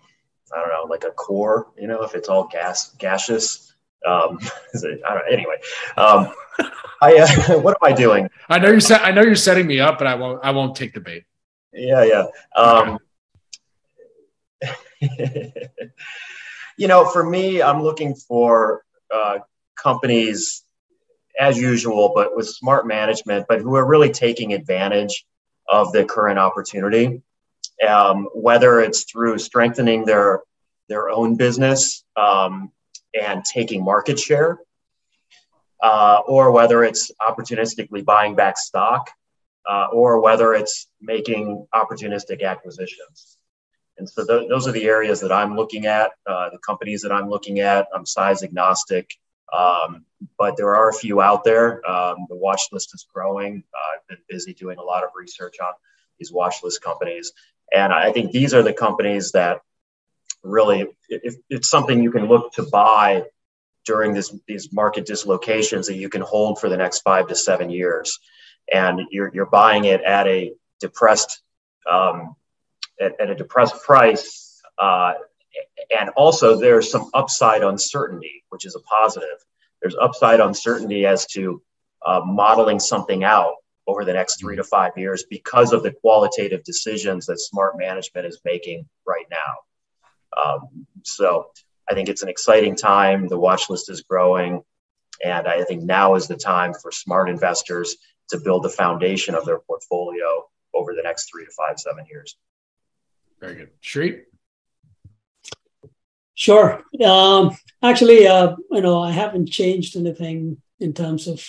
I don't know, like a core. You know, if it's all gas gaseous. Um, it, I don't know. Anyway, um, I uh, what am I doing? I know you're set, I know you're setting me up, but I won't. I won't take the bait. Yeah, yeah. Um, you know, for me, I'm looking for uh, companies as usual, but with smart management, but who are really taking advantage of the current opportunity. Um, whether it's through strengthening their their own business um, and taking market share, uh, or whether it's opportunistically buying back stock, uh, or whether it's making opportunistic acquisitions. And so th- those are the areas that I'm looking at, uh, the companies that I'm looking at. I'm size agnostic, um, but there are a few out there. Um, the watch list is growing. Uh, I've been busy doing a lot of research on these watch list companies. And I think these are the companies that really, if it's something you can look to buy during this, these market dislocations that you can hold for the next five to seven years. And you're, you're buying it at a depressed um, at, at a depressed price. Uh, and also, there's some upside uncertainty, which is a positive. There's upside uncertainty as to uh, modeling something out over the next three to five years because of the qualitative decisions that smart management is making right now. Um, so I think it's an exciting time. The watch list is growing. And I think now is the time for smart investors to build the foundation of their portfolio over the next three to five, seven years. Very good. Shree? Sure. Um, actually, uh, you know, I haven't changed anything in terms of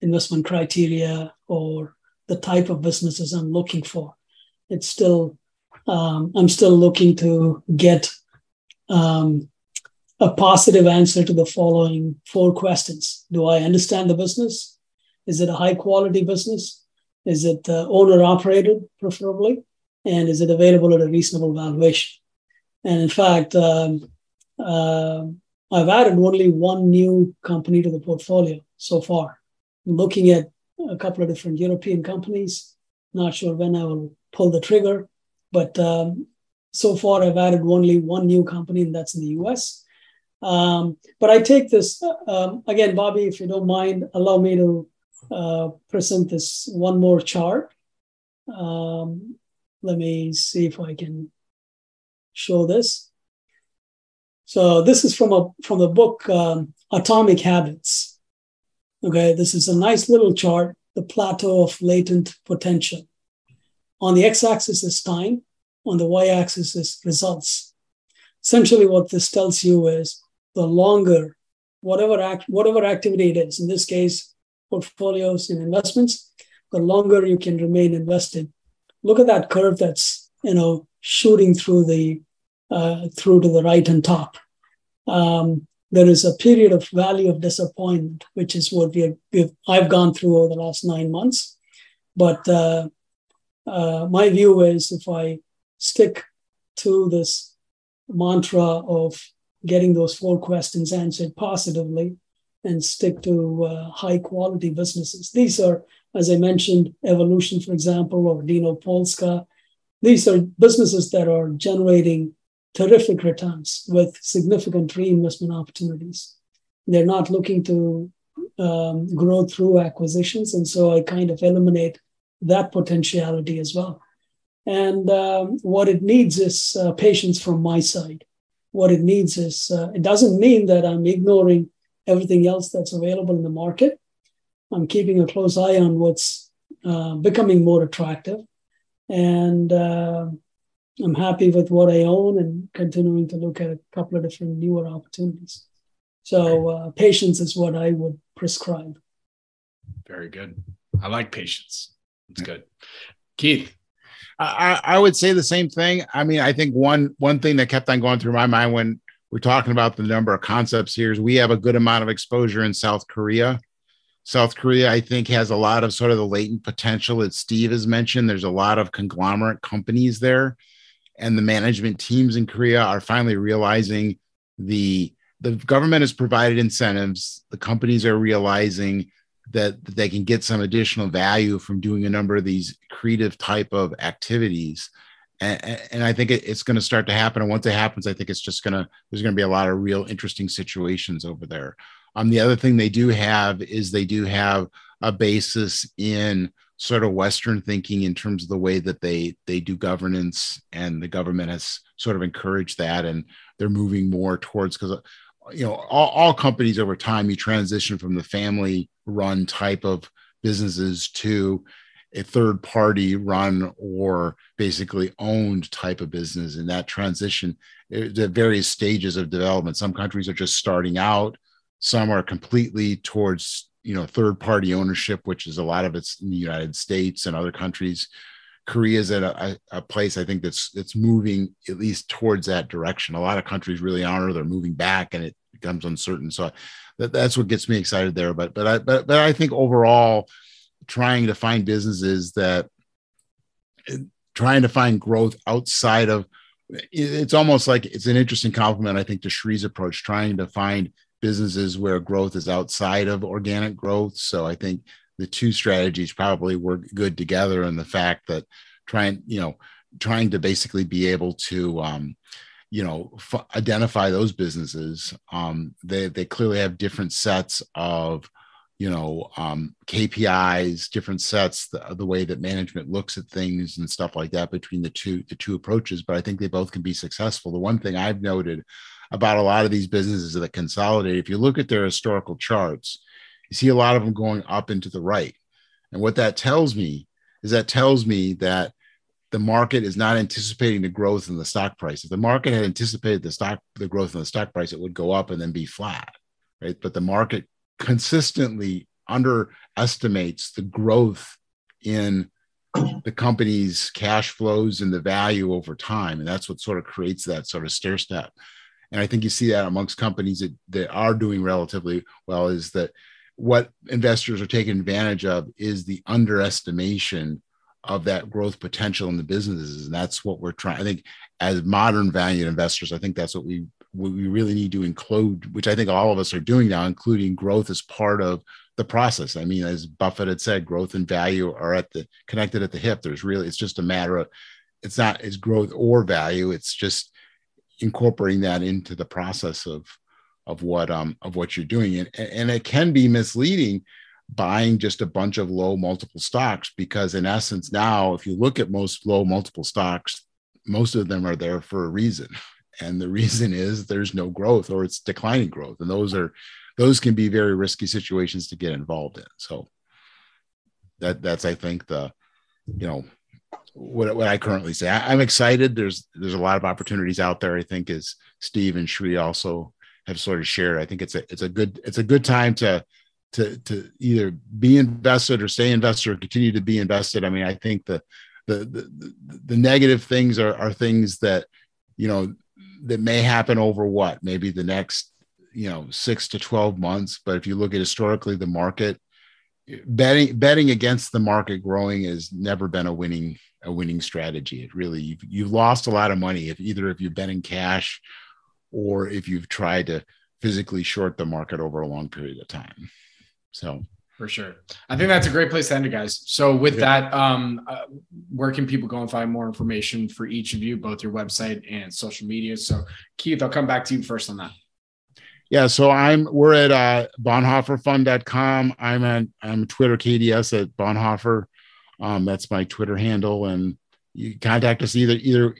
investment criteria or the type of businesses I'm looking for. It's still, um, I'm still looking to get um, a positive answer to the following four questions. Do I understand the business? Is it a high quality business? Is it uh, owner operated, preferably? And is it available at a reasonable valuation? And in fact, um, uh, I've added only one new company to the portfolio so far. I'm looking at a couple of different European companies. Not sure when I will pull the trigger, but um, so far I've added only one new company, and that's in the US. Um, but I take this um, again, Bobby, if you don't mind, allow me to uh, present this one more chart. Um, let me see if I can show this. So this is from a from the book um, Atomic Habits. Okay, this is a nice little chart, the plateau of latent potential. On the x-axis is time, on the y-axis is results. Essentially, what this tells you is the longer whatever act, whatever activity it is, in this case, portfolios and investments, the longer you can remain invested, look at that curve that's you know shooting through the uh, through to the right and top. Um, there is a period of value of disappointment, which is what we have, we've, I've gone through over the last nine months. But uh, uh, my view is if I stick to this mantra of getting those four questions answered positively and stick to uh, high quality businesses. These are as I mentioned, Evolution, for example, or Dino Polska. These are businesses that are generating terrific returns with significant reinvestment opportunities. They're not looking to um, grow through acquisitions. And so I kind of eliminate that potentiality as well. And um, what it needs is uh, patience from my side. What it needs is, uh, it doesn't mean that I'm ignoring everything else that's available in the market. I'm keeping a close eye on what's uh, becoming more attractive. And uh, I'm happy with what I own and continuing to look at a couple of different newer opportunities. So uh, patience is what I would prescribe. Very good. I like patience. It's good. Keith. I, I would say the same thing. I mean, I think one one thing that kept on going through my mind when we're talking about the number of concepts here is we have a good amount of exposure in South Korea. South Korea, I think, has a lot of sort of the latent potential that Steve has mentioned. There's a lot of conglomerate companies there, and the management teams in Korea are finally realizing the the government has provided incentives. The companies are realizing that, that they can get some additional value from doing a number of these creative type of activities. And, and I think it, it's going to start to happen. And once it happens, I think it's just going to, there's going to be a lot of real interesting situations over there. Um, the other thing they do have is they do have a basis in sort of Western thinking in terms of the way that they they do governance, and the government has sort of encouraged that, and they're moving more towards because you know all, all companies over time you transition from the family run type of businesses to a third party run or basically owned type of business and that transition the various stages of development. Some countries are just starting out some are completely towards you know third party ownership which is a lot of it's in the united states and other countries. Korea is at a, a place i think that's that's moving at least towards that direction. A lot of countries really aren't they're moving back and it becomes uncertain. So that, that's what gets me excited there. But but i but, but i think overall trying to find businesses that eh, trying to find growth outside of it's almost like it's an interesting compliment i think to Shree's approach trying to find businesses where growth is outside of organic growth. So I think the two strategies probably work good together and the fact that trying, you know, trying to basically be able to, um, you know, f- identify those businesses. Um, they, they clearly have different sets of, you know, um, KPIs, different sets, the, the way that management looks at things and stuff like that between the two, the two approaches. But I think they both can be successful. The one thing I've noted about a lot of these businesses that consolidate. If you look at their historical charts, you see a lot of them going up into the right. And what that tells me is that tells me that the market is not anticipating the growth in the stock price. If the market had anticipated the stock, the growth in the stock price, it would go up and then be flat, right? But the market consistently underestimates the growth in the company's cash flows and the value over time. And that's what sort of creates that sort of stair step and I think you see that amongst companies that, that are doing relatively well is that what investors are taking advantage of is the underestimation of that growth potential in the businesses. And that's what we're trying. I think as modern value investors, I think that's what we what we really need to include, which I think all of us are doing now, including growth as part of the process. I mean, as Buffett had said, growth and value are at the connected at the hip. There's really, it's just a matter of it's not as growth or value. It's just incorporating that into the process of of what um of what you're doing. And, and it can be misleading buying just a bunch of low multiple stocks because in essence now if you look at most low multiple stocks most of them are there for a reason. And the reason is there's no growth or it's declining growth. And those are those can be very risky situations to get involved in. So that that's i think the you know what, what I currently say. I, am excited. There's there's a lot of opportunities out there. I think as Steve and Shree also have sort of shared. I think it's a it's a good it's a good time to to to either be invested or stay invested or continue to be invested. I mean, I think the the the, the negative things are are things that you know that may happen over what maybe the next you know six to 12 months but if you look at historically the market betting betting against the market growing has never been a winning a winning strategy. It really you've, you've lost a lot of money if either if you've been in cash or if you've tried to physically short the market over a long period of time. So for sure. I think that's a great place to end it, guys. So with yeah. that, um, uh, where can people go and find more information for each of you, both your website and social media? So Keith, I'll come back to you first on that. Yeah, so I'm we're at uh, bonhoefferfund.com. I'm at I'm Twitter KDS at Bonhoeffer. Um, that's my Twitter handle, and you contact us either either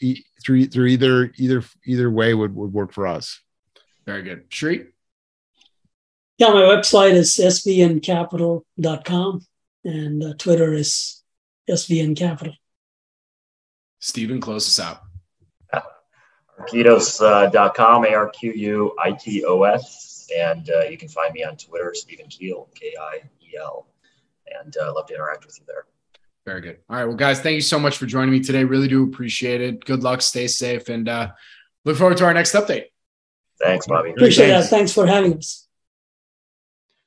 through through either either either way would would work for us. Very good, Shree. Yeah, my website is svncapital.com and uh, Twitter is svncapital. Steven, close us out. Arquitos.com, A R Q U I T O S. And uh, you can find me on Twitter, Steven Kiel, K I E L. And uh, love to interact with you there. Very good. All right. Well, guys, thank you so much for joining me today. Really do appreciate it. Good luck. Stay safe and uh, look forward to our next update. Thanks, Bobby. Appreciate Thanks. that. Thanks for having us.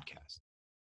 podcast.